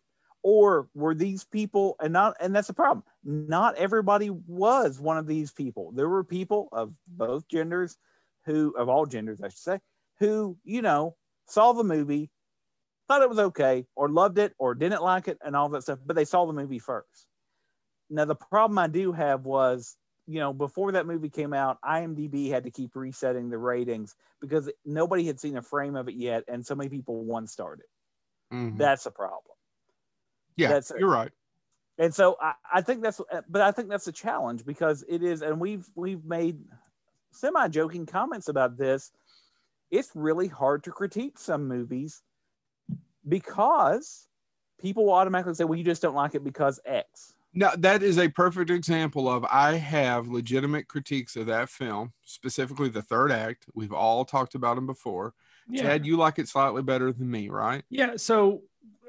or were these people and not and that's the problem. Not everybody was one of these people. There were people of both genders who of all genders, I should say, who, you know, saw the movie, thought it was okay, or loved it, or didn't like it, and all that stuff, but they saw the movie first. Now, the problem I do have was, you know, before that movie came out, IMDb had to keep resetting the ratings because nobody had seen a frame of it yet, and so many people one starred it. Mm-hmm. That's a problem. Yeah, that's you're right. And so I, I think that's, but I think that's a challenge because it is, and we've we've made semi joking comments about this it's really hard to critique some movies because people will automatically say, well, you just don't like it because X. No, that is a perfect example of I have legitimate critiques of that film, specifically the third act. We've all talked about them before. Yeah. Chad, you like it slightly better than me, right? Yeah. So,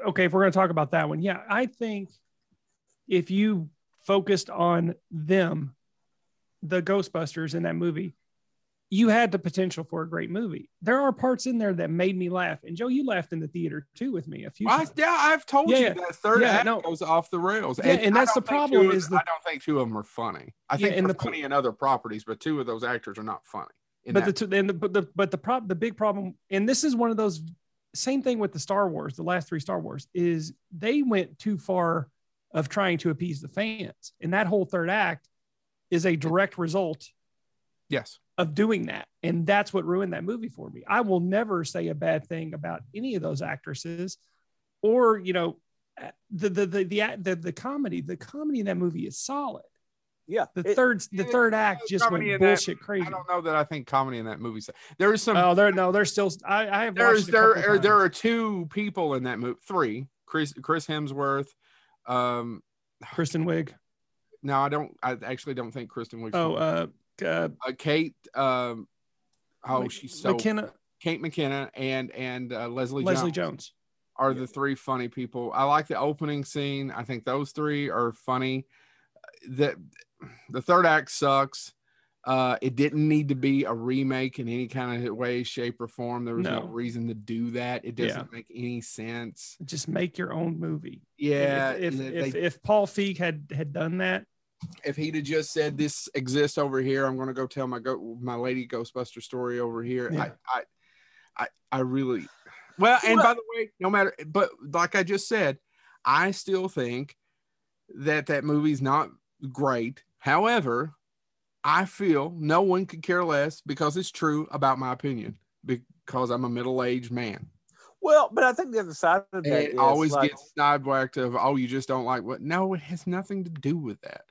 okay, if we're going to talk about that one, yeah, I think if you focused on them, the Ghostbusters in that movie, you had the potential for a great movie. There are parts in there that made me laugh. And Joe, you laughed in the theater too with me a few I, yeah, I've told yeah, you that third yeah, act no. goes off the rails. Yeah, and, and that's the problem is the, I don't think two of them are funny. I think they're the, funny in other properties, but two of those actors are not funny. But the, two, and the, but the but the prop the big problem, and this is one of those same thing with the Star Wars, the last three Star Wars, is they went too far of trying to appease the fans. And that whole third act is a direct result Yes of doing that. And that's what ruined that movie for me. I will never say a bad thing about any of those actresses or, you know, the the the the the, the comedy, the comedy in that movie is solid. Yeah. The it, third the third act just went bullshit that, crazy. I don't know that I think comedy in that movie. There is some Oh, there no, there's still I, I have there's there are, there are two people in that movie, three. Chris Chris Hemsworth, um Kristen Wiig. No, I don't I actually don't think Kristen Wiig. Oh, uh uh, uh, Kate. Um, oh, she's so McKenna. Kate McKinnon and and uh, Leslie Leslie Jones, Jones are the three funny people. I like the opening scene. I think those three are funny. The the third act sucks. Uh, it didn't need to be a remake in any kind of way, shape, or form. There was no, no reason to do that. It doesn't yeah. make any sense. Just make your own movie. Yeah. If if, if, they, if Paul Feig had had done that, if he'd have just said this exists over here, I'm going to go tell my go my lady Ghostbuster story over here. Yeah. I, I, I, I really, well, and by the way, no matter, but like I just said, I still think that that movie's not great. However, I feel no one could care less because it's true about my opinion because I'm a middle aged man. Well, but I think the other side of that it always like, gets sidewacked of oh, you just don't like what? No, it has nothing to do with that.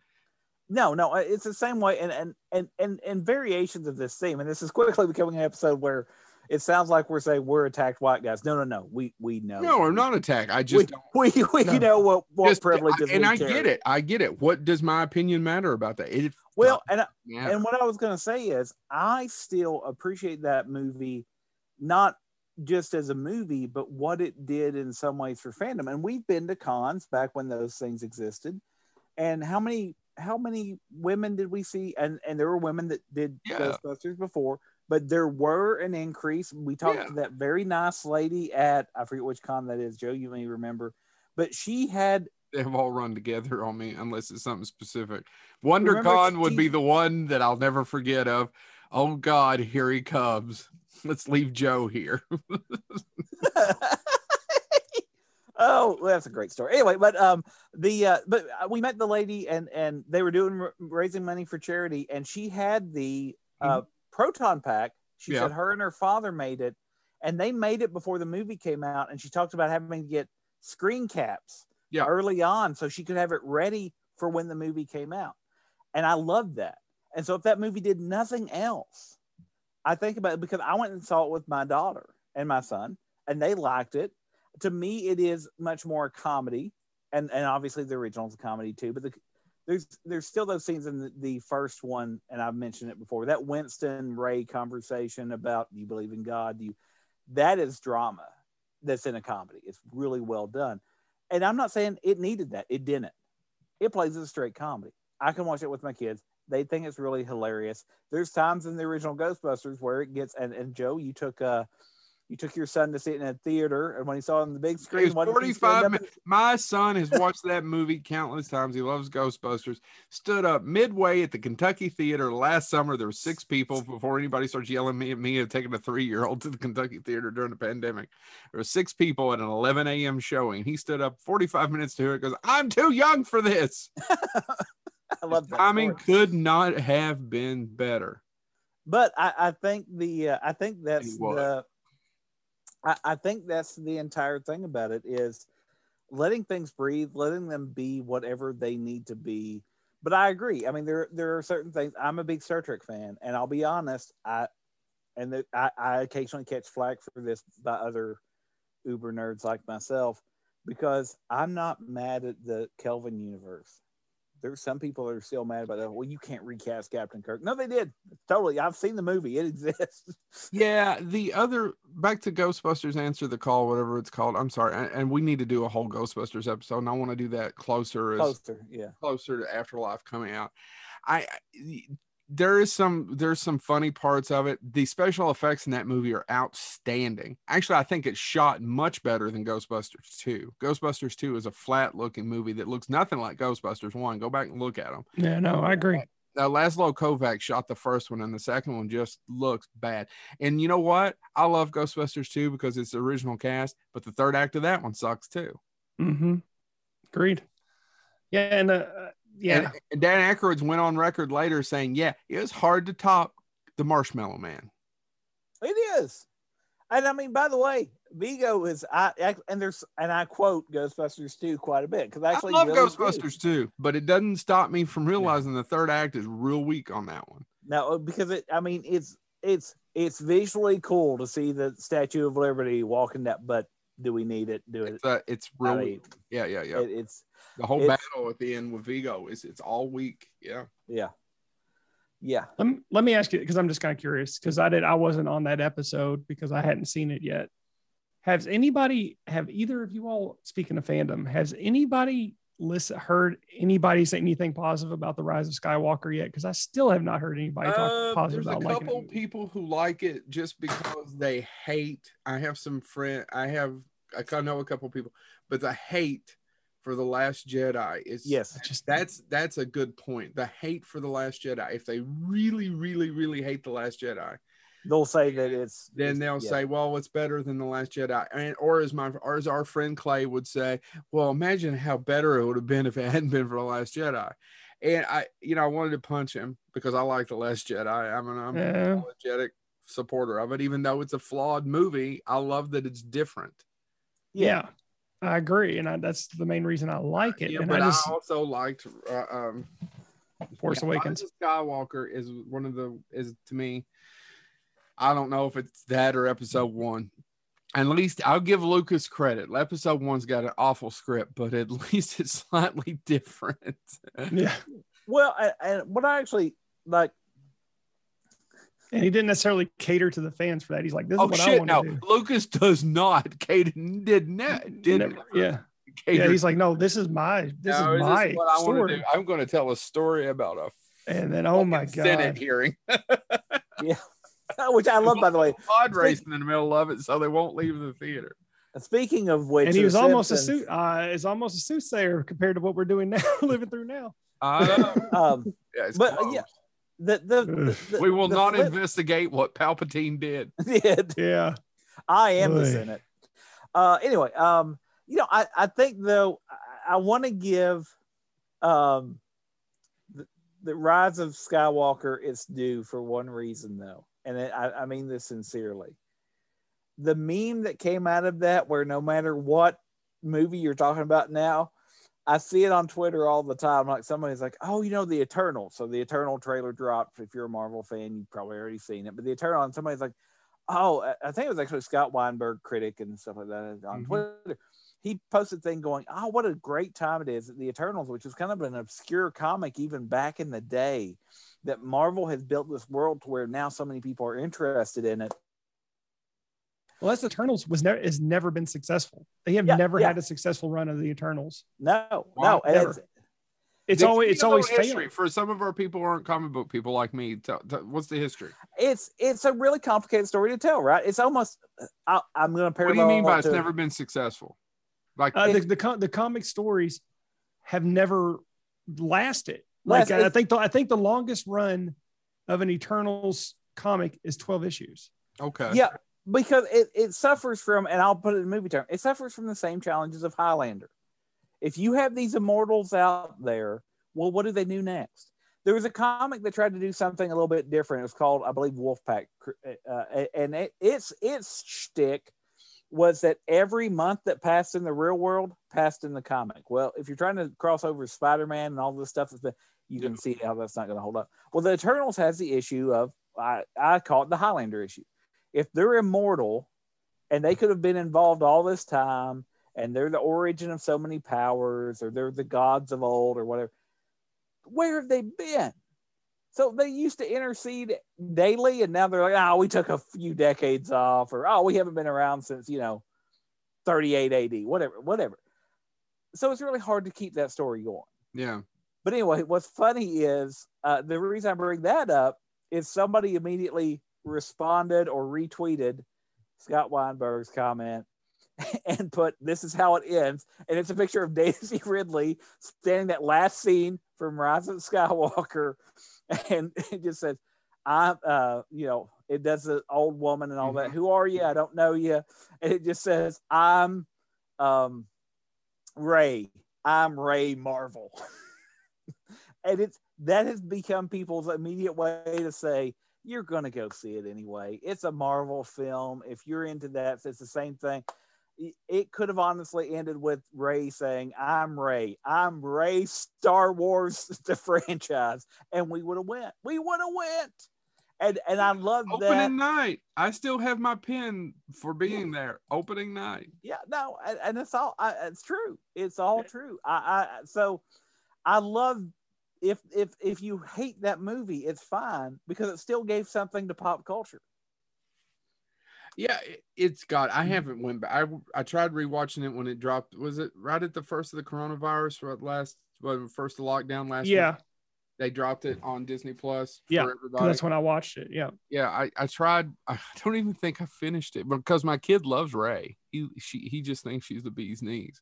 No, no, it's the same way, and and and and, and variations of this theme. And this is quickly becoming an episode where it sounds like we're saying we're attacked white guys. No, no, no. We we know. No, we're not attacked. I just we we, we no. know what what just, privileges. And I carry. get it. I get it. What does my opinion matter about that? It well, and and what I was going to say is I still appreciate that movie, not just as a movie, but what it did in some ways for fandom. And we've been to cons back when those things existed, and how many how many women did we see? And and there were women that did yeah. Ghostbusters before, but there were an increase. We talked yeah. to that very nice lady at I forget which con that is, Joe. You may remember, but she had. They've all run together on me unless it's something specific. WonderCon would be the one that I'll never forget of. Oh God, here he comes. Let's leave Joe here. oh, well, that's a great story. Anyway, but um, the uh, but uh, we met the lady and and they were doing raising money for charity, and she had the uh, mm-hmm. proton pack. She yeah. said her and her father made it, and they made it before the movie came out. And she talked about having to get screen caps yeah. early on so she could have it ready for when the movie came out. And I loved that. And so if that movie did nothing else, I think about it because I went and saw it with my daughter and my son, and they liked it to me, it is much more a comedy, and and obviously the original is a comedy too. But the there's there's still those scenes in the, the first one, and I've mentioned it before. That Winston Ray conversation about do you believe in God? Do you that is drama that's in a comedy. It's really well done. And I'm not saying it needed that. It didn't. It plays as a straight comedy. I can watch it with my kids. They think it's really hilarious. There's times in the original Ghostbusters where it gets and, and Joe, you took uh you took your son to see it in a theater, and when he saw it on the big screen, what 45 minutes. My son has watched that movie countless times. He loves Ghostbusters. Stood up midway at the Kentucky Theater last summer. There were six people before anybody starts yelling me at me of taking a three year old to the Kentucky Theater during the pandemic. There were six people at an 11 a.m. showing. He stood up 45 minutes to it because I'm too young for this. I love that. Timing could not have been better. But I, I think the uh, I think that's the I, I think that's the entire thing about it is letting things breathe, letting them be whatever they need to be. But I agree. I mean, there there are certain things. I'm a big Star Trek fan, and I'll be honest. I and the, I, I occasionally catch flack for this by other uber nerds like myself because I'm not mad at the Kelvin universe there's some people that are still mad about that. Well, you can't recast Captain Kirk. No, they did. Totally. I've seen the movie. It exists. yeah. The other back to Ghostbusters answer the call, whatever it's called. I'm sorry. And, and we need to do a whole Ghostbusters episode. And I want to do that closer closer, yeah. Closer to Afterlife coming out. I there is some there's some funny parts of it. The special effects in that movie are outstanding. Actually, I think it's shot much better than Ghostbusters 2. Ghostbusters 2 is a flat looking movie that looks nothing like Ghostbusters 1. Go back and look at them. Yeah, no, I agree. Uh, Laszlo Kovacs shot the first one, and the second one just looks bad. And you know what? I love Ghostbusters 2 because it's the original cast, but the third act of that one sucks too. Mm-hmm. Agreed. Yeah, and uh, yeah. And, Dan Aykroyd went on record later saying, "Yeah, it was hard to top the Marshmallow Man." It is, and I mean, by the way, Vigo is I and there's and I quote Ghostbusters 2 quite a bit because I actually love really Ghostbusters do. 2, but it doesn't stop me from realizing the third act is real weak on that one. No, because it I mean it's it's it's visually cool to see the Statue of Liberty walking that, but do we need it? Do it? It's, uh, it's really I mean, yeah, yeah, yeah. It, it's the whole battle at the end with Vigo is it's all weak. Yeah. Yeah. Yeah. Let me, let me ask you because I'm just kind of curious because I did I wasn't on that episode because I hadn't seen it yet. Has anybody have either of you all speaking of fandom has anybody listen heard anybody say anything positive about the rise of Skywalker yet? Because I still have not heard anybody talk uh, positive there's about. a couple people who like it just because they hate. I have some friend. I have I know a couple people, but the hate for the last jedi is yes. Just that's that's a good point. The hate for the last jedi if they really really really hate the last jedi they'll say that it's then it's, they'll yeah. say well it's better than the last jedi? And or as my or as our friend clay would say well imagine how better it would have been if it hadn't been for the last jedi. And i you know i wanted to punch him because i like the last jedi. I'm an i'm yeah. apologetic supporter of it even though it's a flawed movie. I love that it's different. Yeah I agree, and I, that's the main reason I like it. Yeah, and but I, just, I also liked uh, um, Force yeah, Awakens. Skywalker is one of the is to me. I don't know if it's that or Episode One. At least I'll give Lucas credit. Episode One's got an awful script, but at least it's slightly different. yeah. Well, and what I actually like and he didn't necessarily cater to the fans for that. He's like, "This is oh, what shit, I want no. to do." Lucas does not cater. Did not. Did Never, yeah. Cater. Yeah, he's like, no, this is my, this no, is my this is what story. I do. I'm going to tell a story about a and then, oh my god, Senate hearing. yeah, which I love, by the way. Pod racing in the middle of it, so they won't leave the theater. Speaking of which, and he was almost Simpsons, a suit. Uh, is almost a soothsayer compared to what we're doing now, living through now. Uh, um, yeah, but close. yeah, the the, the we will the not flip, investigate what Palpatine did. did. Yeah, I am Oy. the Senate. Uh, anyway, um, you know, I I think though I, I want to give um the, the Rise of Skywalker its due for one reason though, and it, I I mean this sincerely. The meme that came out of that, where no matter what movie you're talking about now, I see it on Twitter all the time. Like somebody's like, "Oh, you know the Eternal." So the Eternal trailer dropped. If you're a Marvel fan, you've probably already seen it. But the Eternal, and somebody's like, "Oh, I think it was actually Scott Weinberg, critic and stuff like that on mm-hmm. Twitter." he posted thing going, "Oh, what a great time it is at the Eternals," which was kind of an obscure comic even back in the day. That Marvel has built this world to where now so many people are interested in it. Well, that's Eternals was never has never been successful. They have Yeah, never yeah. had a successful run of the Eternals. No, Wow, no, and never. it's- It's always it's always little history failed. for some of our people who aren't comic book people like me. Tell, tell- what's the history? it's it's a really complicated story to tell, right? It's almost I, I'm going to What do you mean by it's to- never been successful? Like Uh, the the, com- the comic stories have never lasted. Like Last- I think the I think the longest run of an Eternals comic is twelve issues. okay, Yeah, because it, it suffers from, and I'll put it in movie term, it suffers from the same challenges of Highlander. If you have these immortals out there, well, what do they do next? There was a comic that tried to do something a little bit different. It was called, I believe, Wolfpack, uh, and it, its its shtick was that every month that passed in the real world passed in the comic. Well, if you're trying to cross over Spider Man and all this stuff, that's been, you can see how that's not going to hold up. Well, the Eternals has the issue of I, I call it the Highlander issue. If they're immortal and they could have been involved all this time and they're the origin of so many powers or they're the gods of old or whatever, where have they been? So they used to intercede daily and now they're like, oh, we took a few decades off or oh, we haven't been around since, you know, 38 AD, whatever, whatever. So it's really hard to keep that story going. yeah, But anyway, what's funny is uh, the reason I bring that up is somebody immediately responded or retweeted Scott Weinberg's comment and put, This is how it ends. And it's a picture of Daisy Ridley standing that last scene from Rise of Skywalker. And it just says, I'm, uh, you know, it does the old woman and all that. Who are you? I don't know you. And it just says, I'm um, Rey. I'm Rey Marvel. and it's that has become people's immediate way to say you're going to go see it anyway. It's a Marvel film. If you're into that, it's the same thing. It could have honestly ended with Rey saying, "I'm Rey. I'm Rey. Star Wars, the franchise," and we would have went. We would have went. And and I love that. opening night. I still have my pin for being there. Opening night. yeah no and, and it's all I, it's true it's all true I, I so i love if if if you hate that movie it's fine because it still gave something to pop culture Yeah, it- it's got. I mm-hmm. haven't went back. I I tried rewatching it when it dropped. Was it right at the first of the coronavirus? Right last, well, first of lockdown last. week? Yeah, they dropped it on Disney Plus. Yeah, for 'cause everybody. that's when I watched it. Yeah, yeah, I, I tried. I don't even think I finished it because my kid loves Rey. He she he just thinks she's the bee's knees.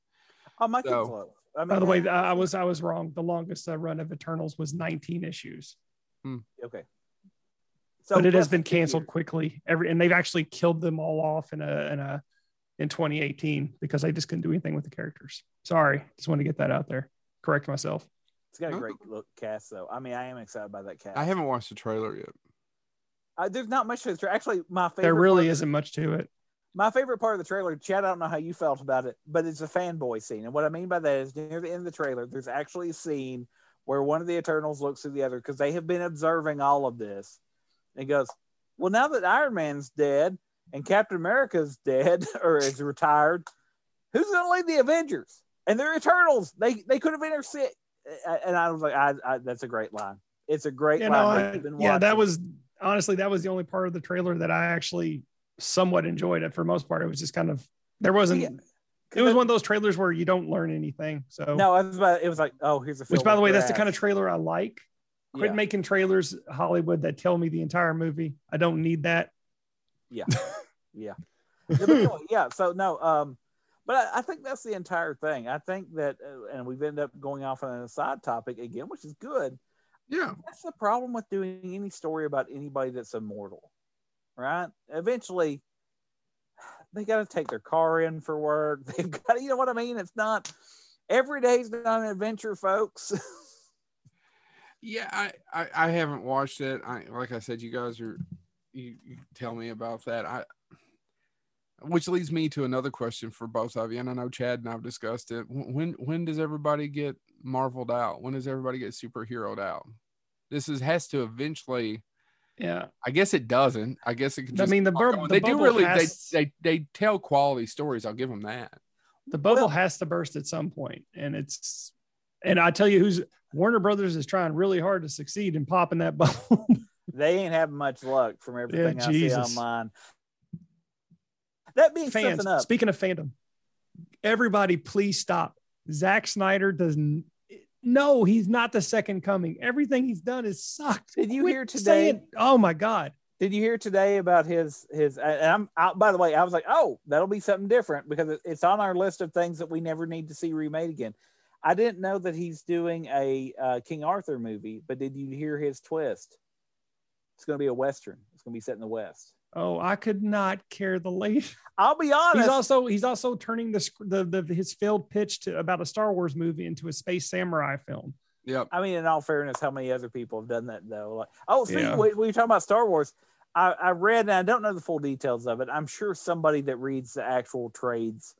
oh my kids So- love it. I mean, by the way, I I was I was wrong. The longest uh, run of Eternals was 19 issues, okay so but it has been canceled quickly. Every and they've actually killed them all off in a in a in 2018 because they just couldn't do anything with the characters. Sorry, just want to get that out there. Correct myself. it's got a great look cast though i mean i am excited by that cast I haven't watched the trailer yet. uh, there's not much to the trailer actually my favorite There really part- isn't much to it. My favorite part of the trailer, Chad, I don't know how you felt about it, but it's a fanboy scene. And what I mean by that is near the end of the trailer, there's actually a scene where one of the Eternals looks to the other because they have been observing all of this. And goes, Well, now that Iron Man's dead and Captain America's dead or is retired, who's going to lead the Avengers? And they're Eternals. They they could have interceded. And I was like, I, I, That's a great line. It's a great You line. know, I- yeah, that was honestly that was the only part of the trailer that I actually somewhat enjoyed it. For most part, it was just kind of there wasn't. Yeah. It was one of those trailers where you don't learn anything. So No, it was, about, it was like, oh, here's a which by the way, that's the kind of trailer I like. Quit Yeah. making trailers Hollywood that tell me the entire movie. I don't need that. Yeah, yeah, yeah. So no, um, but I, I think that's the entire thing. I think that, uh, and we've ended up going off on a side topic again, which is good. Yeah, That's the problem with doing any story about anybody that's immortal, right? Eventually, they got to take their car in for work. They've got, you know what I mean? It's not every day's not an adventure, folks. yeah. I I, I haven't watched it. I like I said, you guys are. You, you tell me about that. I. Which leads me to another question for both of you, and I know Chad and I've discussed it. When when does everybody get marveled out? When does everybody get superheroed out? This is has to eventually. Yeah. I guess it doesn't. I guess it can. I mean, the keep bur- going. the they do really. has- They, they they tell quality stories. I'll give them that. The bubble well, has to burst at some point, and it's and I tell you, who's Warner Brothers is trying really hard to succeed in popping that bubble. they ain't having much luck from everything yeah, I Jesus. see online. That being fans. Up, speaking of fandom, everybody, please stop. Zack Snyder doesn't. No, he's not the second coming. Everything he's done is sucked. Did you Quit hear today? Saying, oh my god! Did you hear today about his his? And I'm out. By the way, I was like, oh, that'll be something different because it's on our list of things that we never need to see remade again. I didn't know that he's doing a uh, King Arthur movie, but did you hear his twist? It's going to be a western. It's going to be set in the West. Oh, I could not care the least. I'll be honest. He's also he's also turning the, the the his failed pitch to about a Star Wars movie into a space samurai film. Yep. I mean, in all fairness, how many other people have done that though? Like, oh, see, yeah. we, we were talking about Star Wars. I, I read, and I don't know the full details of it. I'm sure somebody that reads the actual trades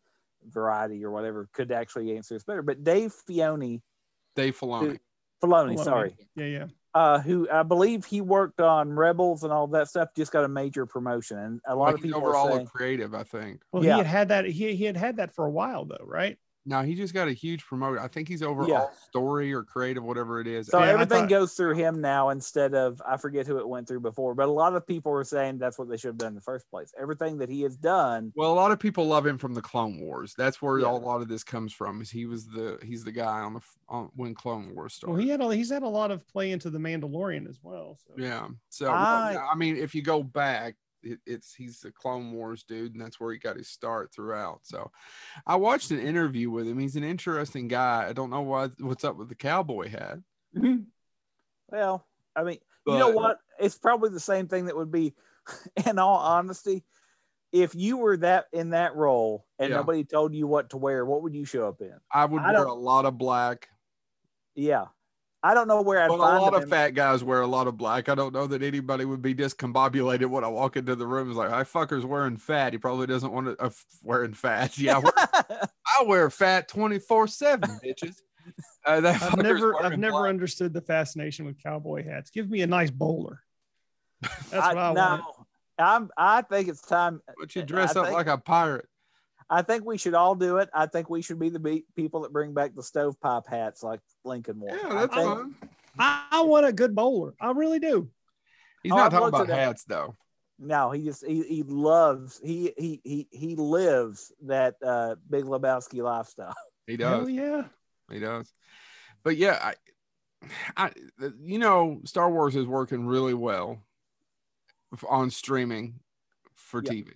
variety or whatever could actually answer this better. But Dave Filoni, Dave Filoni, Filoni, Filoni. sorry, yeah, yeah, uh, who I believe he worked on Rebels and all that stuff, just got a major promotion, and a lot like of people overall saying, creative. I think. Well, yeah. he had had that. He he had had that for a while though, right? No, he just got a huge promotion. I think he's over yeah. story or creative, whatever it is. So yeah, everything thought... goes through him now instead of I forget who it went through before. But a lot of people were saying that's what they should have done in the first place. Everything that he has done. Well, a lot of people love him from the Clone Wars. That's where yeah. a lot of this comes from. Is he was the he's the guy on the on when Clone Wars started. Well, he had a, he's had a lot of play into the Mandalorian as well. So. Yeah. So I, I mean, if you go back, it, it's he's the Clone Wars dude, and that's where he got his start throughout. So, I watched an interview with him. He's an interesting guy. I don't know what what's up with the cowboy hat. Mm-hmm. Well, I mean, but, you know what? It's probably the same thing that would be, in all honesty, if you were that in that role and yeah. nobody told you what to wear, what would you show up in? I would I wear a lot of black. Yeah, I don't know where I'd but find a lot of fat guys wear a lot of black. I don't know that anybody would be discombobulated when I walk into the room. It's like, "I fucker's wearing fat." He probably doesn't want to uh, wearing fat. Yeah, I wear, I wear fat twenty four seven, bitches. Uh, I've never, I've never black. understood the fascination with cowboy hats. Give me a nice bowler. That's what I, I want. I'm. I think it's time. But you dress I up think, like a pirate. I think we should all do it. I think we should be the be- people that bring back the stovepipe hats like Lincoln wore. Yeah, that's I think, fine. I, I, want a good bowler. I really do. He's oh, not talking about hats though. No, he just he, he loves he he he he lives that uh big Lebowski lifestyle. He does. Hell yeah. He does. But yeah, I I you know, Star Wars is working really well on streaming for yep. TV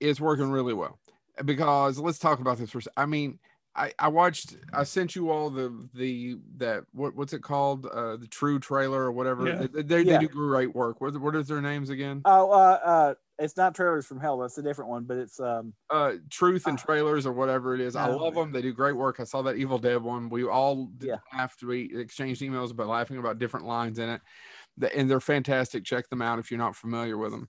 is working really well. Because let's talk about this first. I mean, I, I watched I sent you all the the that what what's it called? Uh the true trailer or whatever. Yeah. they, they, yeah. they, do great work. What, what is their names again? Oh uh uh it's not trailers from hell. That's a different one but it's um uh truth and uh, trailers or whatever it is. I love them. They do great work. I saw that Evil Dead one. We all yeah. after we exchanged emails about laughing about different lines in it. And they're fantastic. Check them out if you're not familiar with them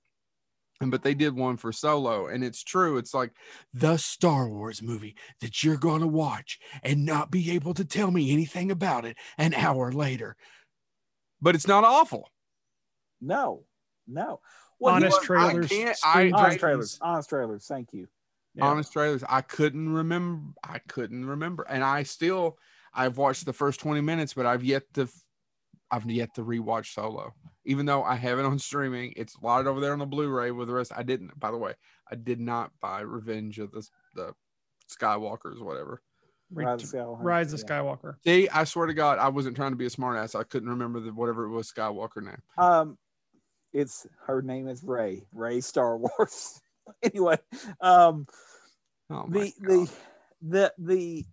but they did one for solo and it's true it's like the star wars movie that you're going to watch and not be able to tell me anything about it an hour later. But it's not awful. No no. Well, honest trailers I I, honest trailers honest trailers thank you. Yeah. honest trailers i couldn't remember i couldn't remember and i still i've watched the first 20 minutes but i've yet to I've yet to rewatch Solo, even though I have it on streaming. It's slotted over there on the Blu-ray with the rest. I didn't, by the way, I did not buy Revenge of the the Skywalkers, whatever. Rise, of Skywalker. Rise of Skywalker. See, I swear to God, I wasn't trying to be a smartass. I couldn't remember the whatever it was Skywalker name. Um, it's her name is Rey. Rey Star Wars. anyway, um, oh the God. the the the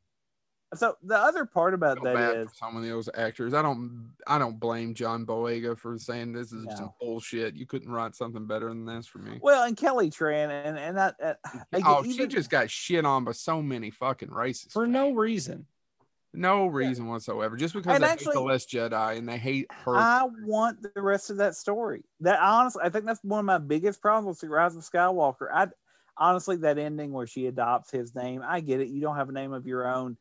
so the other part about that is some of those actors. I don't I don't blame John Boyega for saying this is no. some bullshit. You couldn't write something better than this for me. Well, and Kelly Tran and and that. Uh, oh, even, she just got shit on by so many fucking racists for no reason. No reason yeah. whatsoever. Just because and they actually, hate the Last Jedi and they hate her. I want the rest of that story. That honestly, I think that's one of my biggest problems with Rise of Skywalker. I honestly that ending where she adopts his name. I get it. You don't have a name of your own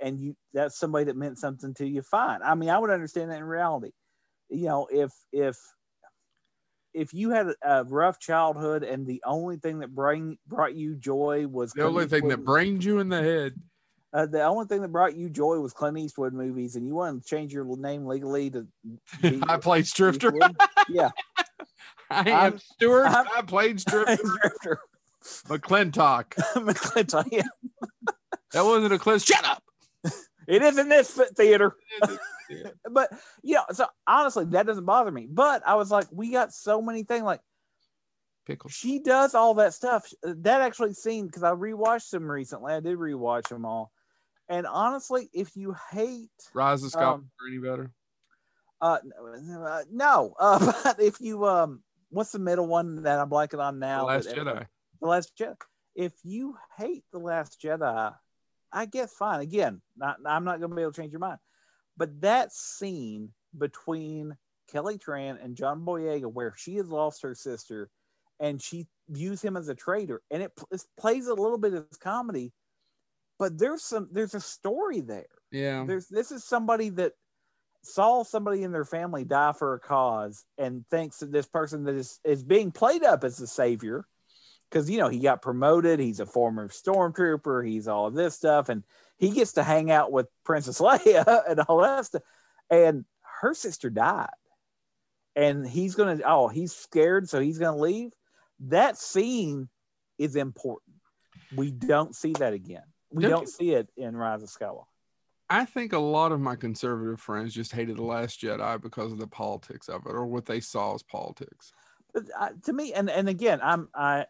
and you that's somebody that meant something to you fine i mean i would understand that in reality you know if if if you had a rough childhood and the only thing that bring brought you joy was the only thing that brained you in the head. Uh, the only thing that brought you joy was Clint Eastwood movies, and you wanted to change your name legally to. High Plains Drifter. yeah, I am I'm, Stewart. I'm, High Plains Drifter. McClintock. McClintock. Yeah. That wasn't a clip. Shut up. It isn't this theater. but you know, so honestly, that doesn't bother me. But I was like, we got so many things like pickles. She does all that stuff. That actually seemed because I rewatched them recently. I did rewatch them all, and honestly, if you hate Rise of Skywalker um, any better? Uh, no. Uh, but if you um, what's the middle one that I'm blanking on now? The Last Jedi. The Last Jedi. If you hate the Last Jedi, I guess fine. Again, not, I'm not going to be able to change your mind. But that scene between Kelly Tran and John Boyega, where she has lost her sister and she views him as a traitor, and it, it plays a little bit as comedy, but there's some there's a story there. Yeah, there's this is somebody that saw somebody in their family die for a cause and thinks that this person that is is being played up as the savior because you know he got promoted he's a former stormtrooper he's all of this stuff and he gets to hang out with princess leia and all that stuff and her sister died. And he's gonna oh he's scared so he's gonna leave. That scene is important. We don't see that again. We don't, don't see it in rise of skywalker. I think a lot of my conservative friends just hated the Last Jedi because of the politics of it, or what they saw as politics to me, and and again, I'm I,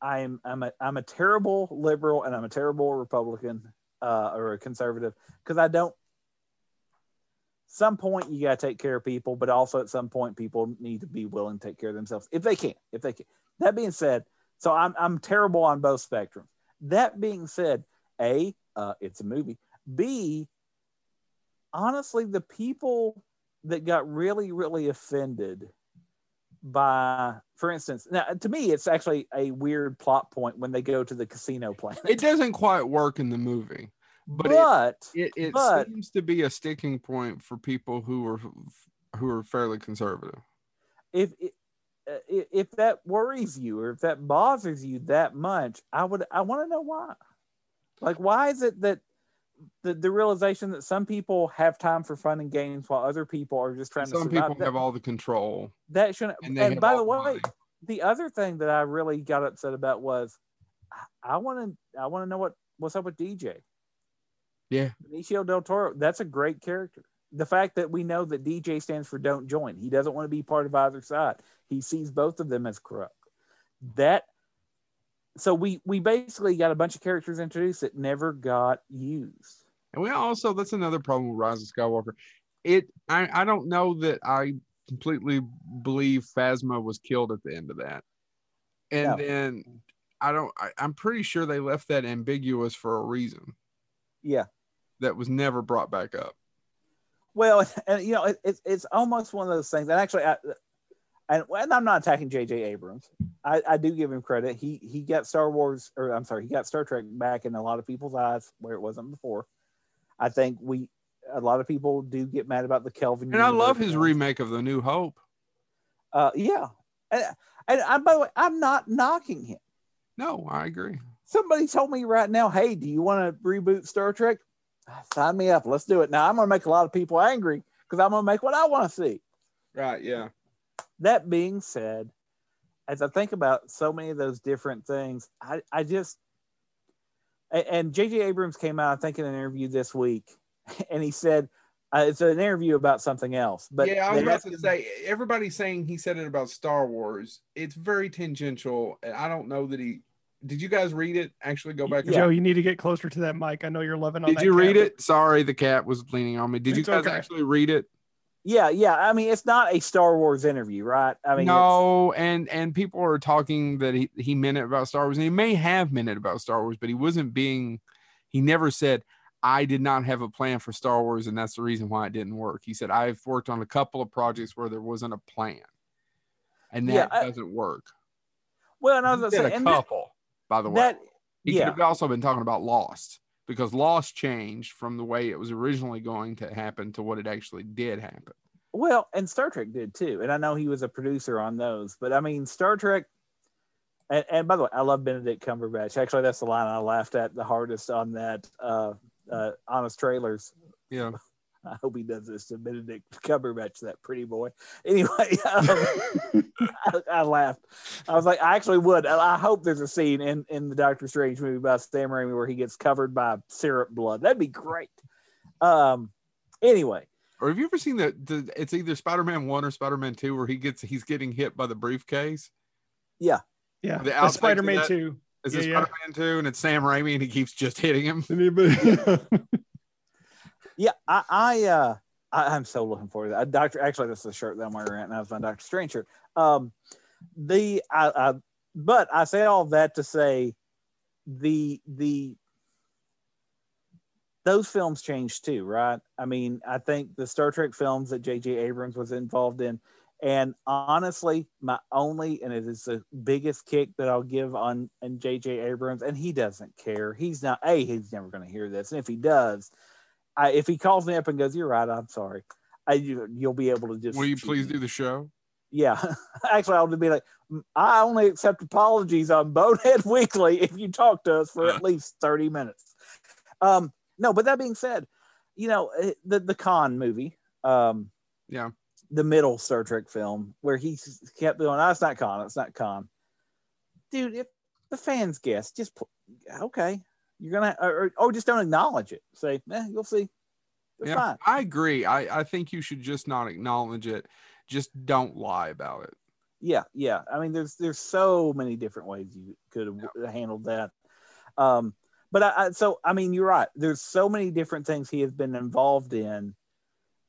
I am I'm a I'm a terrible liberal and I'm a terrible Republican uh, or a conservative because I don't. Some point you got to take care of people, but also at some point people need to be willing to take care of themselves if they can. If they can. That being said, so I'm I'm terrible on both spectrums. That being said, a uh, it's a movie. B honestly, the people that got really really offended by for instance now to me it's actually a weird plot point when they go to the casino planet it doesn't quite work in the movie but, but it, it, it but, seems to be a sticking point for people who are who are fairly conservative. If if that worries you or if that bothers you that much i would i want to know why. Like why is it that the, the realization that some people have time for fun and games while other people are just trying to some people that, have all the control that shouldn't and, and by the way money. the other thing that i really got upset about was i want to i want to know what what's up with dj yeah. Benicio del toro that's a great character. The fact that we know that dj stands for don't join. He doesn't want to be part of either side. He sees both of them as corrupt. That so we we basically got a bunch of characters introduced that never got used. And we also that's another problem with Rise of Skywalker. It I, I don't know that I completely believe Phasma was killed at the end of that. And no. then I don't I, I'm pretty sure they left that ambiguous for a reason. Yeah. That was never brought back up. Well, and you know, it, it, it's almost one of those things. And actually, I, and, and I'm not attacking J.J. Abrams. I, I, do give him credit. He he got Star Wars, or I'm sorry, he got Star Trek back in a lot of people's eyes where it wasn't before. I think we a lot of people do get mad about the Kelvin. And I love his remake of The New Hope. Uh, yeah, and, and I, by the way, I'm not knocking him. No, I agree. Somebody told me right now, hey, do you want to reboot Star Trek? Sign me up. Let's do it. Now I'm going to make a lot of people angry because I'm going to make what I want to see. Right. Yeah. That being said, as I think about so many of those different things, I, I just and J.J. Abrams came out, I think, in an interview this week, and he said uh, it's an interview about something else. But yeah, I was about to say everybody's saying he said it about Star Wars. It's very tangential. And I don't know that he. Did you guys read it? Actually, go back. Joe, you need to get closer to that mic. I know you're loving on. Did you read it? Sorry, the cat was leaning on me. Did it's you guys okay. actually read it? Yeah, yeah. I mean, it's not a Star Wars interview, right? I mean, no, and and people are talking that he, he meant it about Star Wars, and he may have meant it about Star Wars, but he wasn't being. He never said, "I did not have a plan for Star Wars, and that's the reason why it didn't work." He said, "I've worked on a couple of projects where there wasn't a plan, and that yeah, I, doesn't work." Well, and I was going to say, a couple, that, by the way. That, he yeah. could have also been talking about Lost because Lost changed from the way it was originally going to happen to what it actually did happen. Well, and Star Trek did too, and I know he was a producer on those. But I mean, Star Trek. And, and by the way, I love Benedict Cumberbatch. Actually, that's the line I laughed at the hardest on that uh, uh, Honest Trailers. Yeah. I hope he does this to Benedict Cumberbatch, that pretty boy. Anyway, um, I, I, laughed. I was like, I actually would. I hope there's a scene in, in the Doctor Strange movie by Sam Raimi where he gets covered by syrup blood. That'd be great. Um, anyway. Or have you ever seen that? The, it's either Spider-Man one or Spider-Man two, where he gets he's getting hit by the briefcase. Yeah, yeah. The Spider-Man two. Is yeah, it Spider-Man two, and it's Sam Raimi, and he keeps just hitting him. yeah, I, I, uh, I, am so looking forward to that. Doctor, actually, this is a shirt that I'm wearing right now. It's my Doctor Strange shirt. Um, the, I, I, but I say all that to say, the the those films changed too, right? I mean, I think the Star Trek films that J.J. Abrams was involved in, and honestly, my only and it is the biggest kick that I'll give on and J.J. Abrams, and he doesn't care. He's not a he's never going to hear this, and if he does, I, if he calls me up and goes, "You're right, I'm sorry," I you, will be able to just. Will you please me. do the show? Yeah, actually, I'll be like, I only accept apologies on Bonehead Weekly if you talk to us for at least thirty minutes. Um, no, but that being said, you know eh, the the Khan movie. Um, yeah, the middle Star Trek film where he kept going, "Oh, it's not Khan, it's not Khan." Dude, if the fans guess, just okay, you're gonna or, or just don't acknowledge it. Say, eh, you'll see. Yeah, fine. I agree. I I think you should just not acknowledge it. Just don't lie about it. Yeah, yeah. I mean, there's there's so many different ways you could have yeah. handled that. Um, but I, I, so I mean, you're right. There's so many different things he has been involved in.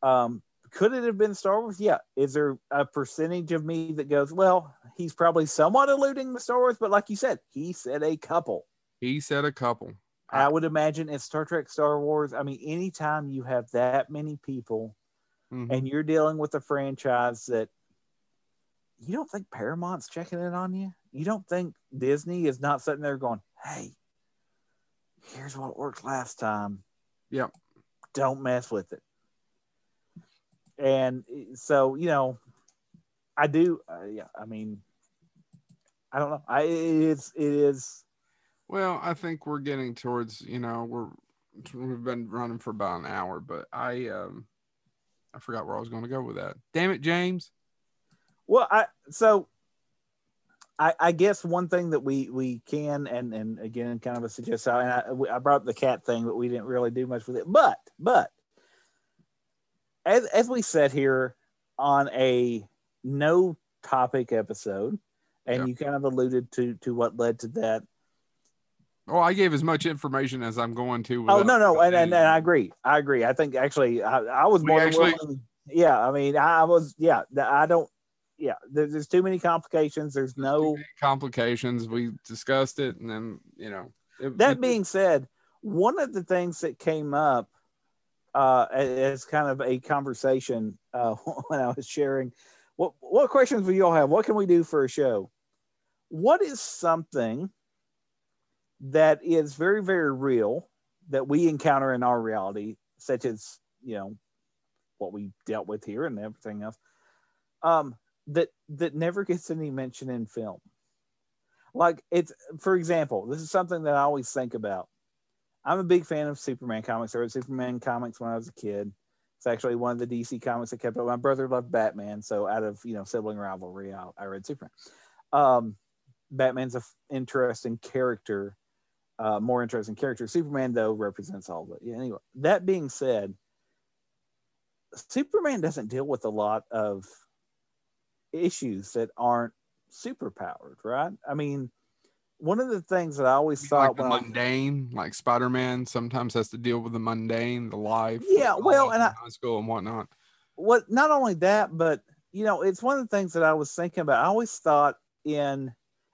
Um, could it have been Star Wars? Yeah. Is there a percentage of me that goes, well, he's probably somewhat alluding to Star Wars, but like you said, he said a couple. He said a couple. I would imagine it's Star Trek, Star Wars. I mean, anytime you have that many people mm-hmm. and you're dealing with a franchise that you don't think Paramount's checking in on you, you don't think Disney is not sitting there going, hey, here's what worked last time. Yep. Don't mess with it. And so, you know, I do. Uh, yeah. I mean, I don't know. I it is it is well, I think we're getting towards, you know, we're we've been running for about an hour, but I um I forgot where I was going to go with that. Damn it, James. Well, I so I, I guess one thing that we we can and and again kind of a suggestion. I, I brought up the cat thing, but we didn't really do much with it. But but as as we said here on a no topic episode, and yeah. you kind of alluded to to what led to that Oh, I gave as much information as I'm going to. Oh no, no, and, and, and I agree. I agree. I think actually, I, I was more actually, willing, Yeah, I mean, I was. Yeah, I don't. Yeah, there's, there's too many complications. There's, there's no complications. We discussed it, and then you know. It, that it, being said, one of the things that came up uh, as kind of a conversation uh, when I was sharing, what what questions do you all have? What can we do for a show? What is something that is very, very real that we encounter in our reality, such as, you know, what we dealt with here and everything else, um, that that never gets any mention in film. Like it's for example, this is something that I always think about. I'm a big fan of Superman comics. I read Superman comics when I was a kid. It's actually one of the DC comics I kept up. My brother loved Batman, so out of you know sibling rivalry, I, I read Superman. Um, Batman's an interesting character uh, more interesting character. Superman, though, represents all of it. Yeah, anyway, that being said, Superman doesn't deal with a lot of issues that aren't superpowered, right? I mean, one of the things that I always thought like mundane, like Spider Man, sometimes has to deal with the mundane, the life. Yeah, well, and I, high school and whatnot. What? Not only that, but you know, it's one of the things that I was thinking about. I always thought in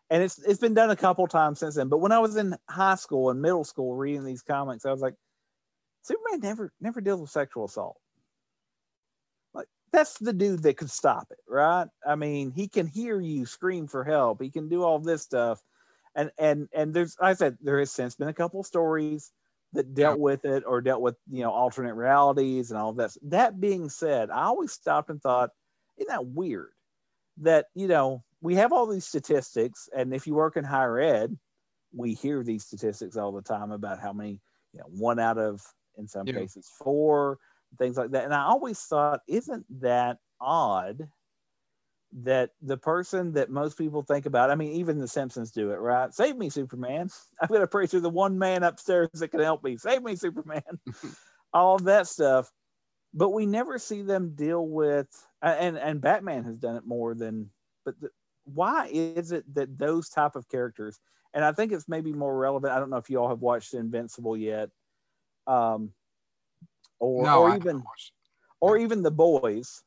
and it's it's been done a couple times since then. But when I was in high school and middle school reading these comics, I was like, Superman never never deals with sexual assault. Like that's the dude that could stop it, right? I mean, he can hear you scream for help. He can do all this stuff, and and and there's like I said there has since been a couple stories that dealt with it or dealt with you know alternate realities and all that. That being said, I always stopped and thought, isn't that weird? That you know we have all these statistics, and if you work in higher ed, we hear these statistics all the time about how many you know one out of in some yeah. cases four things like that. And I always thought, isn't that odd? that the person that most people think about, I mean, even the Simpsons do it, right? Save me, Superman. I'm going to pray to the one man upstairs that can help me. Save me, Superman. All that stuff. But we never see them deal with, and, and Batman has done it more than, but the, why is it that those type of characters, and I think it's maybe more relevant. I don't know if you all have watched Invincible yet. Um, or, no, or even, or even the boys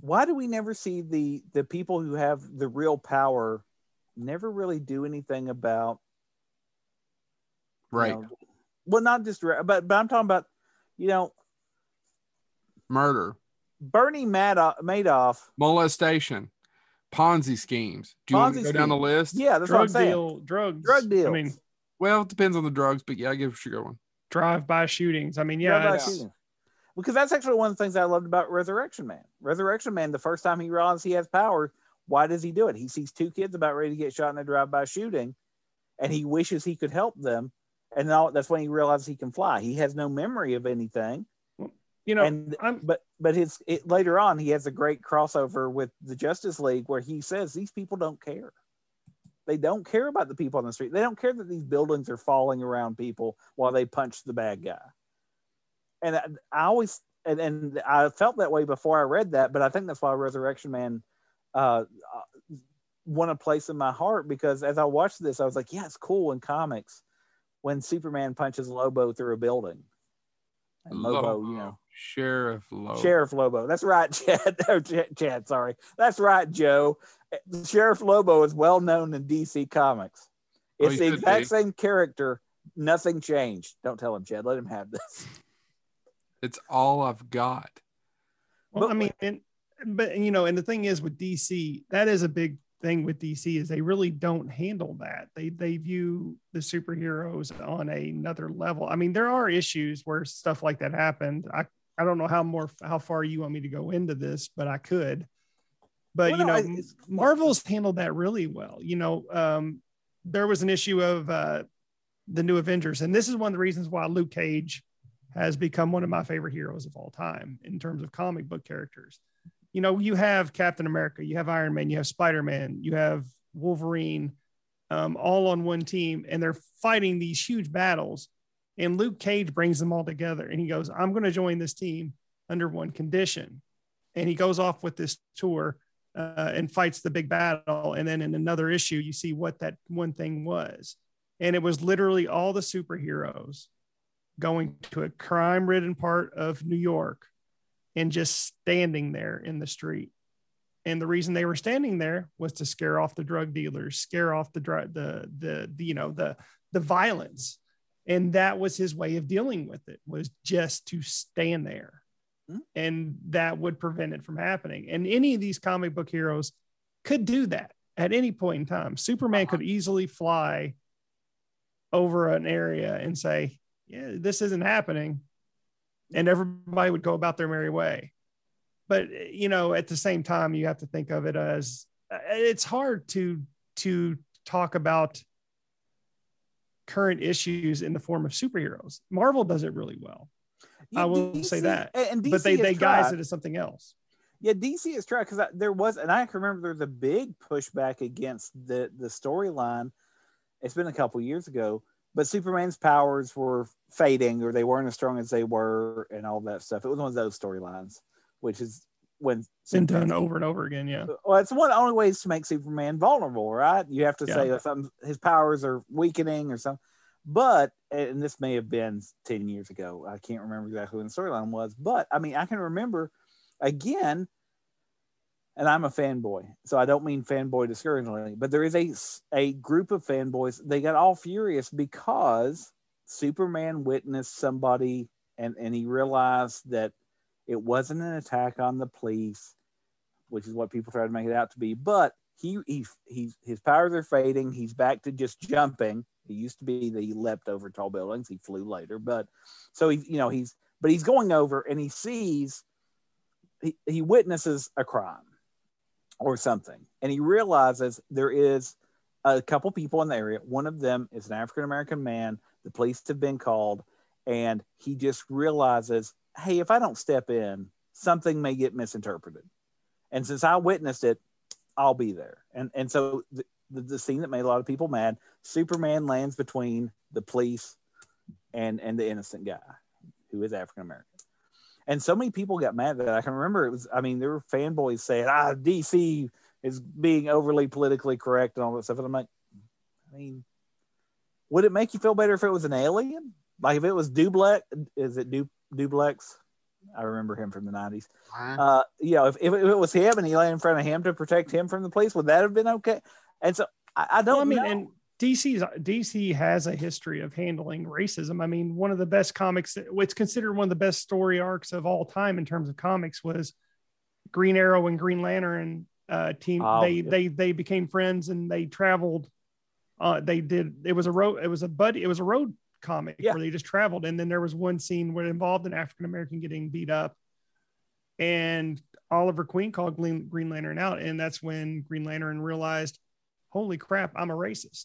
why do we never see the the people who have the real power never really do anything about right you know, well not just but but i'm talking about you know murder. Bernie madoff, madoff. Molestation. Ponzi schemes. Do you ponzi want to go down the list? Yeah that's drug what i'm saying. deal, drugs. Drug deals. i mean well it depends on the drugs but yeah i give you a good one drive-by shootings. I mean yeah because that's actually one of the things I loved about Resurrection Man. Resurrection Man, the first time he realizes he has powers, why does he do it? He sees two kids about ready to get shot in a drive-by shooting, and he wishes he could help them. And now that's when he realizes he can fly. He has no memory of anything. You know, and, but but his it, later on he has a great crossover with the Justice League where he says these people don't care. They don't care about the people on the street. They don't care that these buildings are falling around people while they punch the bad guy and I, I always and, and, I felt that way before I read that, but I think that's why Resurrection Man uh, uh won a place in my heart because as I watched this, I was like, yeah, it's cool in comics when Superman punches Lobo through a building. And Lobo, Lobo you know, Sheriff Lobo. Sheriff Lobo. That's right, Chad. oh, Chad, Chad, sorry. That's right, Joe. Sheriff Lobo is well known in DC Comics. Oh, it's oh, the exact be. same character. Nothing changed. Don't tell him, Chad. Let him have this. It's all I've got. Well, I mean, and, but you know, and the thing is with DC, that is a big thing with DC is they really don't handle that. They they view the superheroes on another level. I mean, there are issues where stuff like that happened. I I don't know how more how far you want me to go into this, but I could. But well, you know, no, Marvel's handled that really well. You know, um, there was an issue of uh, the new Avengers, and this is one of the reasons why Luke Cage has become one of my favorite heroes of all time in terms of comic book characters. You know, you have Captain America, you have Iron Man, you have Spider Man, you have Wolverine, um, all on one team, and they're fighting these huge battles. And Luke Cage brings them all together and he goes, I'm going to join this team under one condition. And he goes off with this tour uh, and fights the big battle. And then in another issue, you see what that one thing was. And it was literally all the superheroes going to a crime ridden part of New York and just standing there in the street. And the reason they were standing there was to scare off the drug dealers, scare off the the, the the you know the the violence, and that was his way of dealing with it was just to stand there, mm-hmm. and that would prevent it from happening. And any of these comic book heroes could do that at any point in time. Superman uh-huh. could easily fly over an area and say, yeah, this isn't happening. And everybody would go about their merry way. But, you know, at the same time, you have to think of it as uh, it's hard to, to talk about current issues in the form of superheroes. Marvel does it really well. Yeah, I will DC, say that. And DC but they, they guise it as something else. Yeah, DC is tried because there was, and I can remember there was a big pushback against the the storyline. It's been a couple years ago but Superman's powers were fading or they weren't as strong as they were and all that stuff. It was one of those storylines, which is when been done over and over again. Yeah. Well, it's one of the only ways to make Superman vulnerable, right? You have to yeah. say that some his powers are weakening or something. But and this may have been 10 years ago. I can't remember exactly when the storyline was, but I mean I can remember again and I'm a fanboy, so I don't mean fanboy discouragingly, but there is a a group of fanboys. They got all furious because Superman witnessed somebody, and and he realized that it wasn't an attack on the police, which is what people try to make it out to be, but he he he his powers are fading. He's back to just jumping. He used to be that he leapt over tall buildings. He flew later, but so he you know he's but he's going over and he sees he, he witnesses a crime or something. And he realizes there is a couple people in the area. One of them is an african american man. The police have been called and he just realizes hey if i don't step in something may get misinterpreted. And since i witnessed it i'll be there. And and so the, the, the scene that made a lot of people mad superman lands between the police and and the innocent guy who is african american and so many people got mad that I can remember it was, I mean, there were fanboys saying, ah, DC is being overly politically correct and all that stuff. And I'm like, I mean, would it make you feel better if it was an alien? Like if it was Duplex, is it du- Duplex? I remember him from the 90s. Uh-huh. Uh, you know, if, if it was him and he lay in front of him to protect him from the police, would that have been okay? And so I, I don't well, I mean, know. and DC's DC has a history of handling racism. I mean, one of the best comics, it's considered one of the best story arcs of all time in terms of comics, was Green Arrow and Green Lantern uh, team. Oh, they yeah. they they became friends and they traveled. Uh, they did. It was a road. It was a buddy. It was a road comic yeah. where they just traveled. And then there was one scene where it involved an African American getting beat up, and Oliver Queen called Green, Green Lantern out, and that's when Green Lantern realized, "Holy crap, I'm a racist."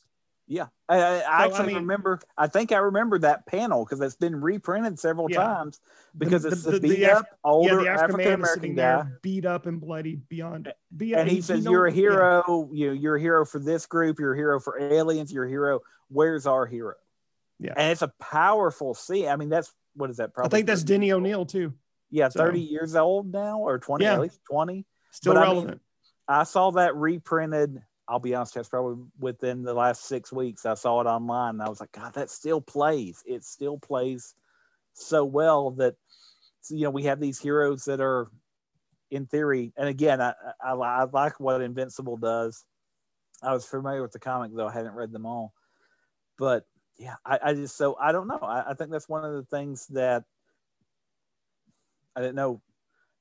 Yeah, I, I so, actually I mean, remember. I think I remember that panel because it's been reprinted several yeah. times because the, it's the, the, beat up older yeah, African American guy, beat up and bloody beyond. Be, and he, he says, "You're a hero. Yeah. You you're a hero for this group. You're a hero for aliens. You're a hero. Where's our hero?" Yeah, and it's a powerful scene. I mean, that's what is that? Probably I think that's Denny O'Neil too. Yeah, so. thirty years old now or twenty, at least twenty. Still but relevant. I, mean, I saw that reprinted I'll be honest, that's probably within the last six weeks. I saw it online and I was like, God, that still plays. It still plays so well that, you know, we have these heroes that are in theory. And again, I, I, I like what Invincible does. I was familiar with the comic, though I hadn't read them all. But yeah, I, I just, so I don't know. I, I think that's one of the things that I didn't know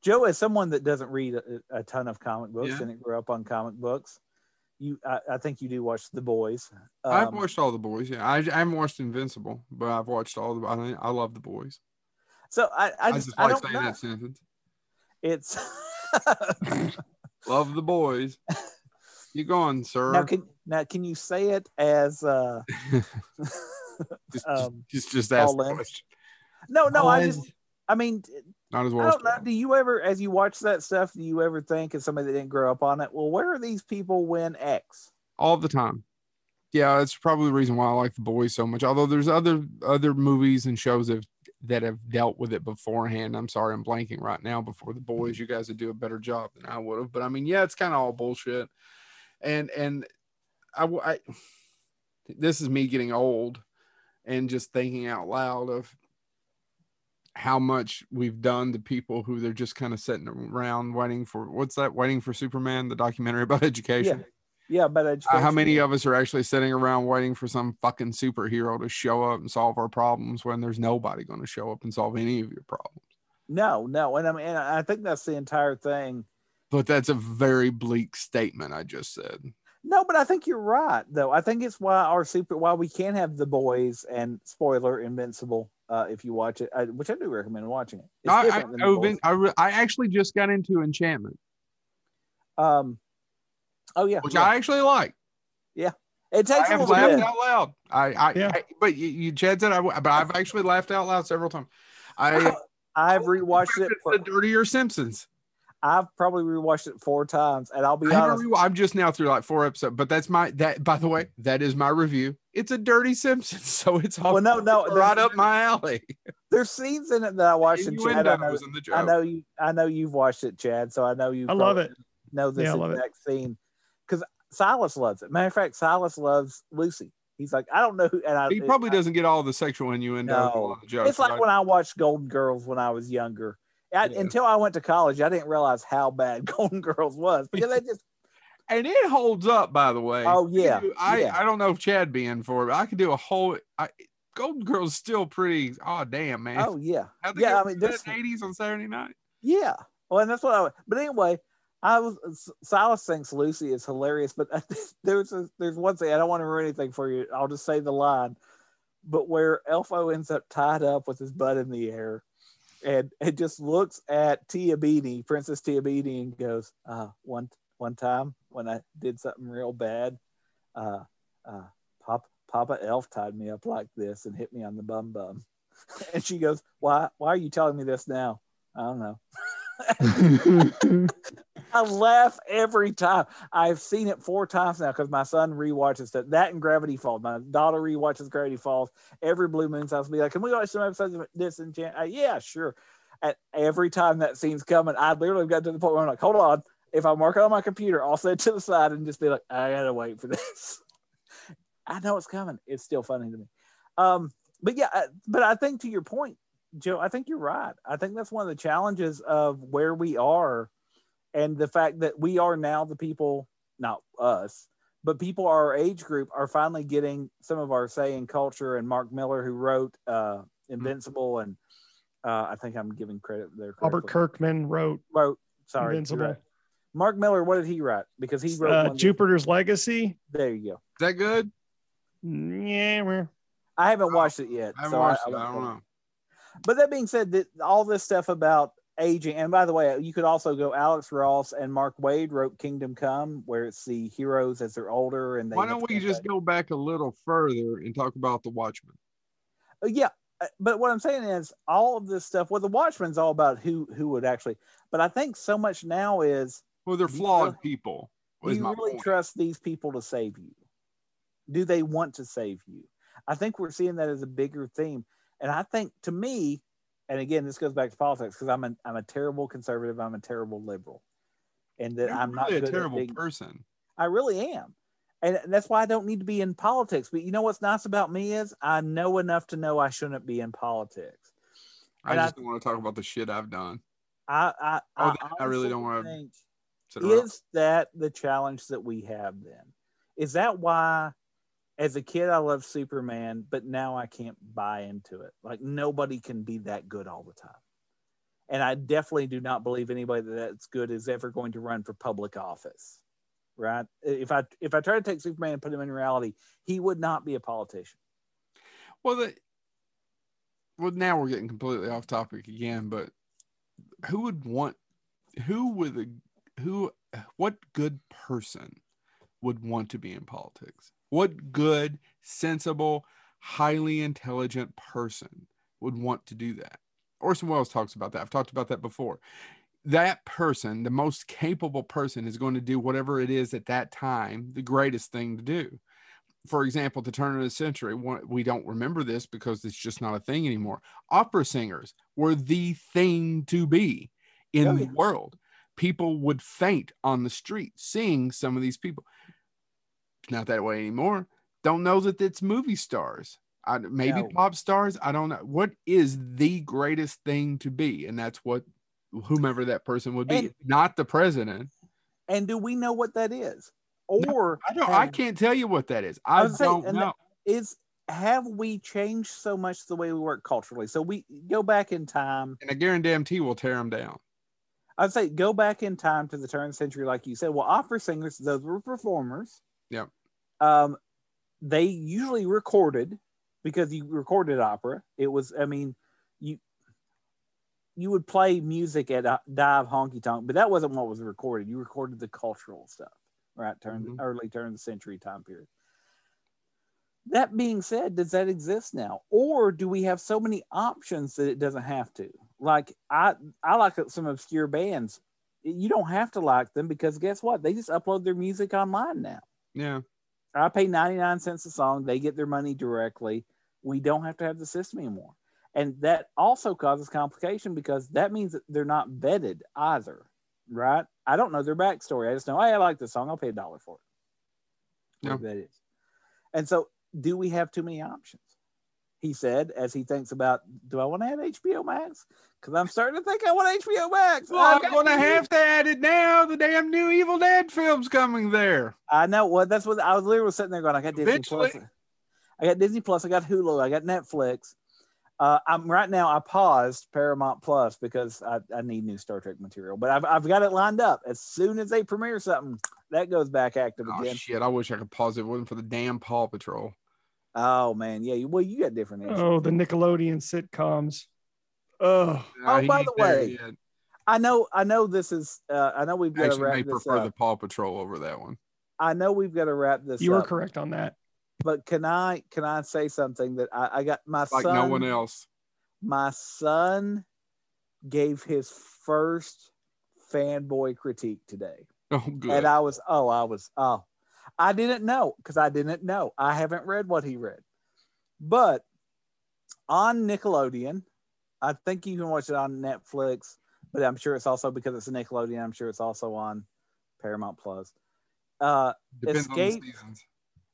Joe, as someone that doesn't read a, a ton of comic books yeah. and it grew up on comic books, you I, I, think you do watch the boys. Um, i've watched all the boys yeah. I, I, haven't watched invincible but i've watched all the i, I love the boys. So i i just, I just like saying know. that sentence. It's love the boys. You going sir. Now can now can you say it as uh just, um, just just ask the question. No no i just i mean not as well. I don't know. Do you ever, as you watch that stuff, do you ever think, as somebody that didn't grow up on it, well, where are these people when X? All the time. Yeah, that's probably the reason why I like the boys so much. Although there's other other movies and shows that that have dealt with it beforehand. I'm sorry, I'm blanking right now. Before the boys, you guys would do a better job than I would have. But I mean, yeah, it's kind of all bullshit. And and I, I this is me getting old and just thinking out loud of how much we've done to people who they're just kind of sitting around waiting for what's that waiting for superman the documentary about education? Yeah, yeah but education. Uh, how many of us are actually sitting around waiting for some fucking superhero to show up and solve our problems when there's nobody going to show up and solve any of your problems? No no and i mean i think that's the entire thing. But that's a very bleak statement i just said. No, but I think you're right, though. I think it's why our super why we can't have the boys and spoiler Invincible uh, if you watch it, I, which I do recommend watching it. It's I, I, been, I, re- I, actually just got into Enchantment. Um, oh yeah, which yeah. I actually like. Yeah, it takes. I have laughed bit. out loud. I, I, yeah. I but you, you Chad said I, but I've actually laughed out loud several times. I, I've rewatched it. For, the Dirtier Simpsons. I've probably rewatched it four times, and I'll be honest. Re- I'm just now through like four episodes, but that's my that. By the way, that is my review. It's a Dirty Simpsons, so it's all well, no, no, right up my alley. There's scenes in it that I watched. And Chad, I know, I know you. I know you've watched it, Chad. So I know you. I love it. Know this yeah, exact scene because Silas loves it. Matter of fact, Silas loves Luci. He's like, I don't know, who, and I, he probably it, doesn't get all the sexual innuendo. No. Jokes, it's like right? when I watched Golden Girls when I was younger I, yeah. Until I went to college, I didn't realize how bad Golden Girls was because they just. and it holds up, by the way. Oh yeah, I yeah. I don't know if Chad being for it, but I could do a whole. I, Golden Girls still pretty. Oh damn, man. Oh yeah, yeah. I mean, this eighties on Saturday night. Yeah. Well, and that's what I. But anyway, I was Silas thinks Luci is hilarious, but uh, there's a, there's one thing I don't want to ruin anything for you. I'll just say the line, but where Elfo ends up tied up with his butt in the air, and it just looks at Tiabeanie, Princess Tiabeanie, and goes, uh, "One one time when I did something real bad, uh, uh, Papa Papa Elf tied me up like this and hit me on the bum bum," and she goes, "Why why are you telling me this now?" I don't know. I laugh every time. I've seen it four times now because my son rewatches that. That and Gravity Falls. My daughter rewatches Gravity Falls. Every Blue Moon's house will be like, "Can we watch some episodes of Disenchant?" Yeah, sure. And every time that scene's coming, I literally got to the point where I'm like, "Hold on." If I'm working on my computer, I'll set it to the side and just be like, "I gotta wait for this." I know it's coming. It's still funny to me. Um, but yeah, uh, but I think to your point, Joe, I think you're right. I think that's one of the challenges of where we are and the fact that we are now the people, not us, but people our age group are finally getting some of our say in culture. And Mark Millar, who wrote uh, Invincible, and uh, I think I'm giving credit there. Robert Kirkman wrote wrote sorry Invincible. Right. Mark Millar, what did he write? Because he wrote uh, Jupiter's Legacy. There you go. Is that good? Yeah, I haven't watched it yet. I haven't so watched I, it. I don't know. But that being said, that all this stuff about aging, and by the way, you could also go. Alex Ross and Mark Waid wrote Kingdom Come, where it's the heroes as they're older. And why don't we just go back a little further and talk about the Watchmen? Uh, yeah, uh, but what I'm saying is all of this stuff. Well, the Watchmen's all about who who would actually. But I think so much now is well, they're flawed really, people. Do you really point. trust these people to save you? Do they want to save you? I think we're seeing that as a bigger theme. And I think to me, and again, this goes back to politics because I'm a I'm a terrible conservative. I'm a terrible liberal, and that You're I'm really not a terrible being, person. I really am, and that's why I don't need to be in politics. But you know what's nice about me is I know enough to know I shouldn't be in politics. I just I, don't want to talk about the shit I've done. I I, oh, I, I really don't want to. Is that the challenge that we have then? Is that why as a kid, I loved Superman, but now I can't buy into it. Like nobody can be that good all the time. And I definitely do not believe anybody that's good is ever going to run for public office. Right? If I if I try to take Superman and put him in reality, he would not be a politician. Well, the well now we're getting completely off topic again, but who would want who would who what good person would want to be in politics? What good, sensible, highly intelligent person would want to do that? Orson Welles talks about that. I've talked about that before. That person, the most capable person, is going to do whatever it is at that time, the greatest thing to do. For example, the turn of the century, we don't remember this because it's just not a thing anymore. Opera singers were the thing to be in oh, yeah. the world. People would faint on the street seeing some of these people not that way anymore. Don't know that it's movie stars. I, maybe no. pop stars. I don't know. What is the greatest thing to be? And that's what whomever that person would be, and, not the president. And do we know what that is? Or no, I don't. I can't tell you what that is. I, I don't say, know. Is have we changed so much the way we work culturally? So we go back in time, and I guarantee we'll tear them down. I'd say go back in time to the turn of the century, like you said. Well, opera singers, those were performers. Yeah. Um, they usually recorded because you recorded opera. It was, I mean, you you would play music at a dive honky tonk, but that wasn't what was recorded. You recorded the cultural stuff, right? Turn mm-hmm. early turn of the century time period. That being said, does that exist now, or do we have so many options that it doesn't have to? Like I, I like some obscure bands. You don't have to like them because guess what? They just upload their music online now. Yeah. I pay 99 cents a song. They get their money directly. We don't have to have the system anymore. And that also causes complication because that means that they're not vetted either, right? I don't know their backstory. I just know, hey, I like this song. I'll pay a dollar for it. Yeah. That is. And so, do we have too many options? He said, as he thinks about, do I want to have HBO Max? Because I'm starting to think I want HBO Max. Well, I'm going to have to add it now. The damn new Evil Dead film's coming there. I know. Well, that's what I was literally sitting there going, I got Disney Eventually. Plus. I got Disney Plus. I got Hulu. I got Netflix. Uh, I'm right now. I paused Paramount Plus because I, I need new Star Trek material, but I've, I've got it lined up. As soon as they premiere something, that goes back active Oh again. shit! I wish I could pause it. It wasn't for the damn Paw Patrol. Oh man, yeah. Well, you got different issues. Oh, the Nickelodeon sitcoms. Oh, Oh, he by the way, yet. I know. I know this is. Uh, I know we've got to Actually, may wrap this prefer up. the Paw Patrol over that one. I know we've got to wrap this. you were up, correct on that. But can I can I say something that I, I got my Like son? no one else. My son gave his first fanboy critique today. Oh, good. And I was, oh, I was, oh, I didn't know because I didn't know. I haven't read what he read. But on Nickelodeon, I think you can watch it on Netflix, but I'm sure it's also because it's a Nickelodeon, I'm sure it's also on Paramount Plus. Uh, Depends on the Escape-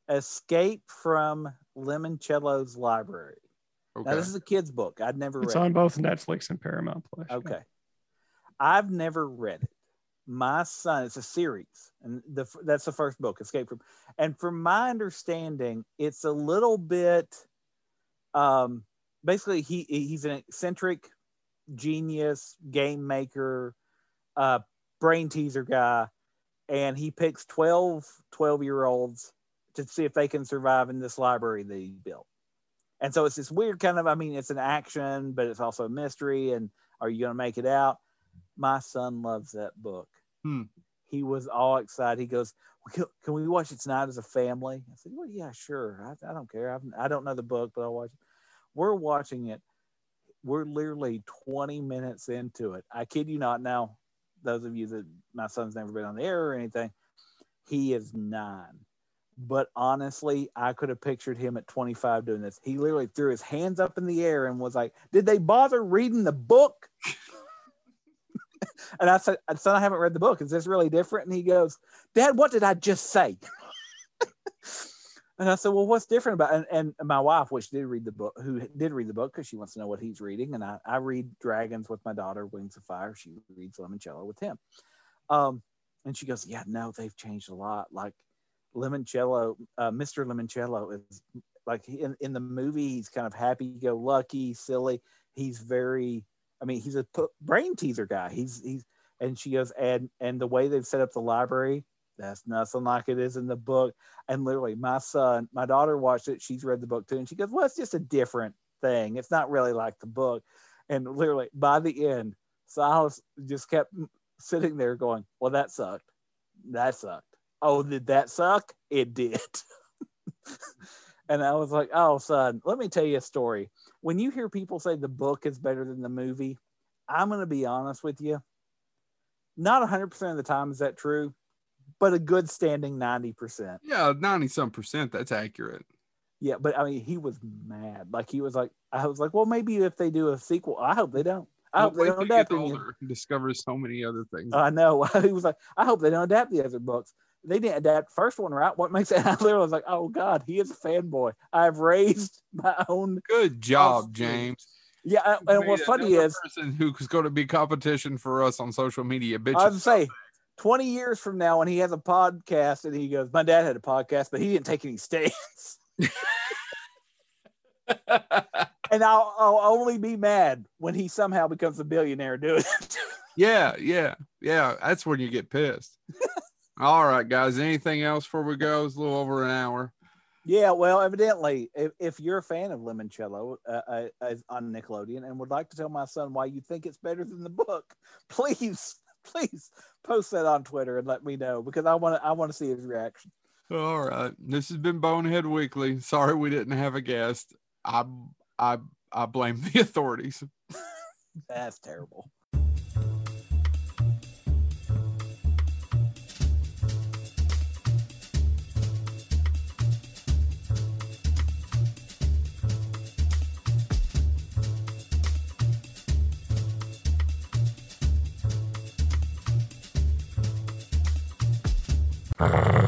Escape from Lemoncello's Library. Okay. Now, this is a kid's book. I'd never It's read it. It's on both Netflix and Paramount Plus. Okay. I've never read it. My son, it's a series, and the that's the first book, Escape from. And from my understanding, it's a little bit. Um, basically, he he's an eccentric genius game maker, uh, brain teaser guy, and he picks 12 12 year olds to see if they can survive in this library that he built. And so it's this weird kind of, I mean, it's an action, but it's also a mystery. And are you going to make it out? My son loves that book. Hmm. He was all excited. He goes, "Can- we watch it tonight as a family? I said, Well, yeah, sure. I, I don't care. I've, I don't know the book, but I'll watch it. We're watching it. We're literally 20 minutes into it. I kid you not. Now, those of you that my son's never been on the air or anything, he is nine. But honestly, I could have pictured him at 25 doing this. He literally threw his hands up in the air and was like, Did they bother reading the book? and I said, Son, I haven't read the book. Is this really different? And he goes, Dad, what did I just say? and I said, Well, what's different about? And, and my wife, which did read the book, who did read the book because she wants to know what he's reading. And I, I read Dragons with my daughter, Wings of Fire. She reads Lemoncello with him. Um, and she goes, Yeah, no, they've changed a lot. Like Lemoncello, uh, Mr. Lemoncello is like in, in the movie, he's kind of happy go lucky, silly. He's very, I mean, he's a brain teaser guy. He's, he's, and she goes, and, and the way they've set up the library, that's nothing like it is in the book. And literally, my son, my daughter watched it. She's read the book too. And she goes, Well, it's just a different thing. It's not really like the book. And literally, by the end, Silas just kept sitting there going, Well, that sucked. That sucked. Oh, did that suck? It did. and I was like, Oh, son, let me tell you a story. When you hear people say the book is better than the movie, I'm going to be honest with you. Not 100% of the time is that true, but a good standing 90%. Yeah, ninety some percent. That's accurate. Yeah, but I mean, he was mad. Like he was like, I was like, well, maybe if they do a sequel, I hope they don't. I hope Well, they don't adapt older and discovers so many other things. I know. he was like, I hope they don't adapt the other books. They didn't adapt first one, right? What makes it? I literally was like, oh God, he is a fanboy. I've raised my own. Good job, James. Yeah, I- and what's funny is, person who's going to be competition for us on social media. Bitch, I would say, twenty years from now, when he has a podcast and he goes, my dad had a podcast, but he didn't take any stands. and I'll, I'll only be mad when he somehow becomes a billionaire doing it. yeah, yeah, yeah. That's when you get pissed. All right, guys. Anything else before we go? It's a little over an hour. Yeah, well, evidently, if, if you're a fan of Lemoncello uh, uh, on Nickelodeon and would like to tell my son why you think it's better than the book, please, please post that on Twitter and let me know because I want to I want to see his reaction. All right. This has been Bonehead Weekly. Sorry we didn't have a guest. I I I blame the authorities. That's terrible. Ah.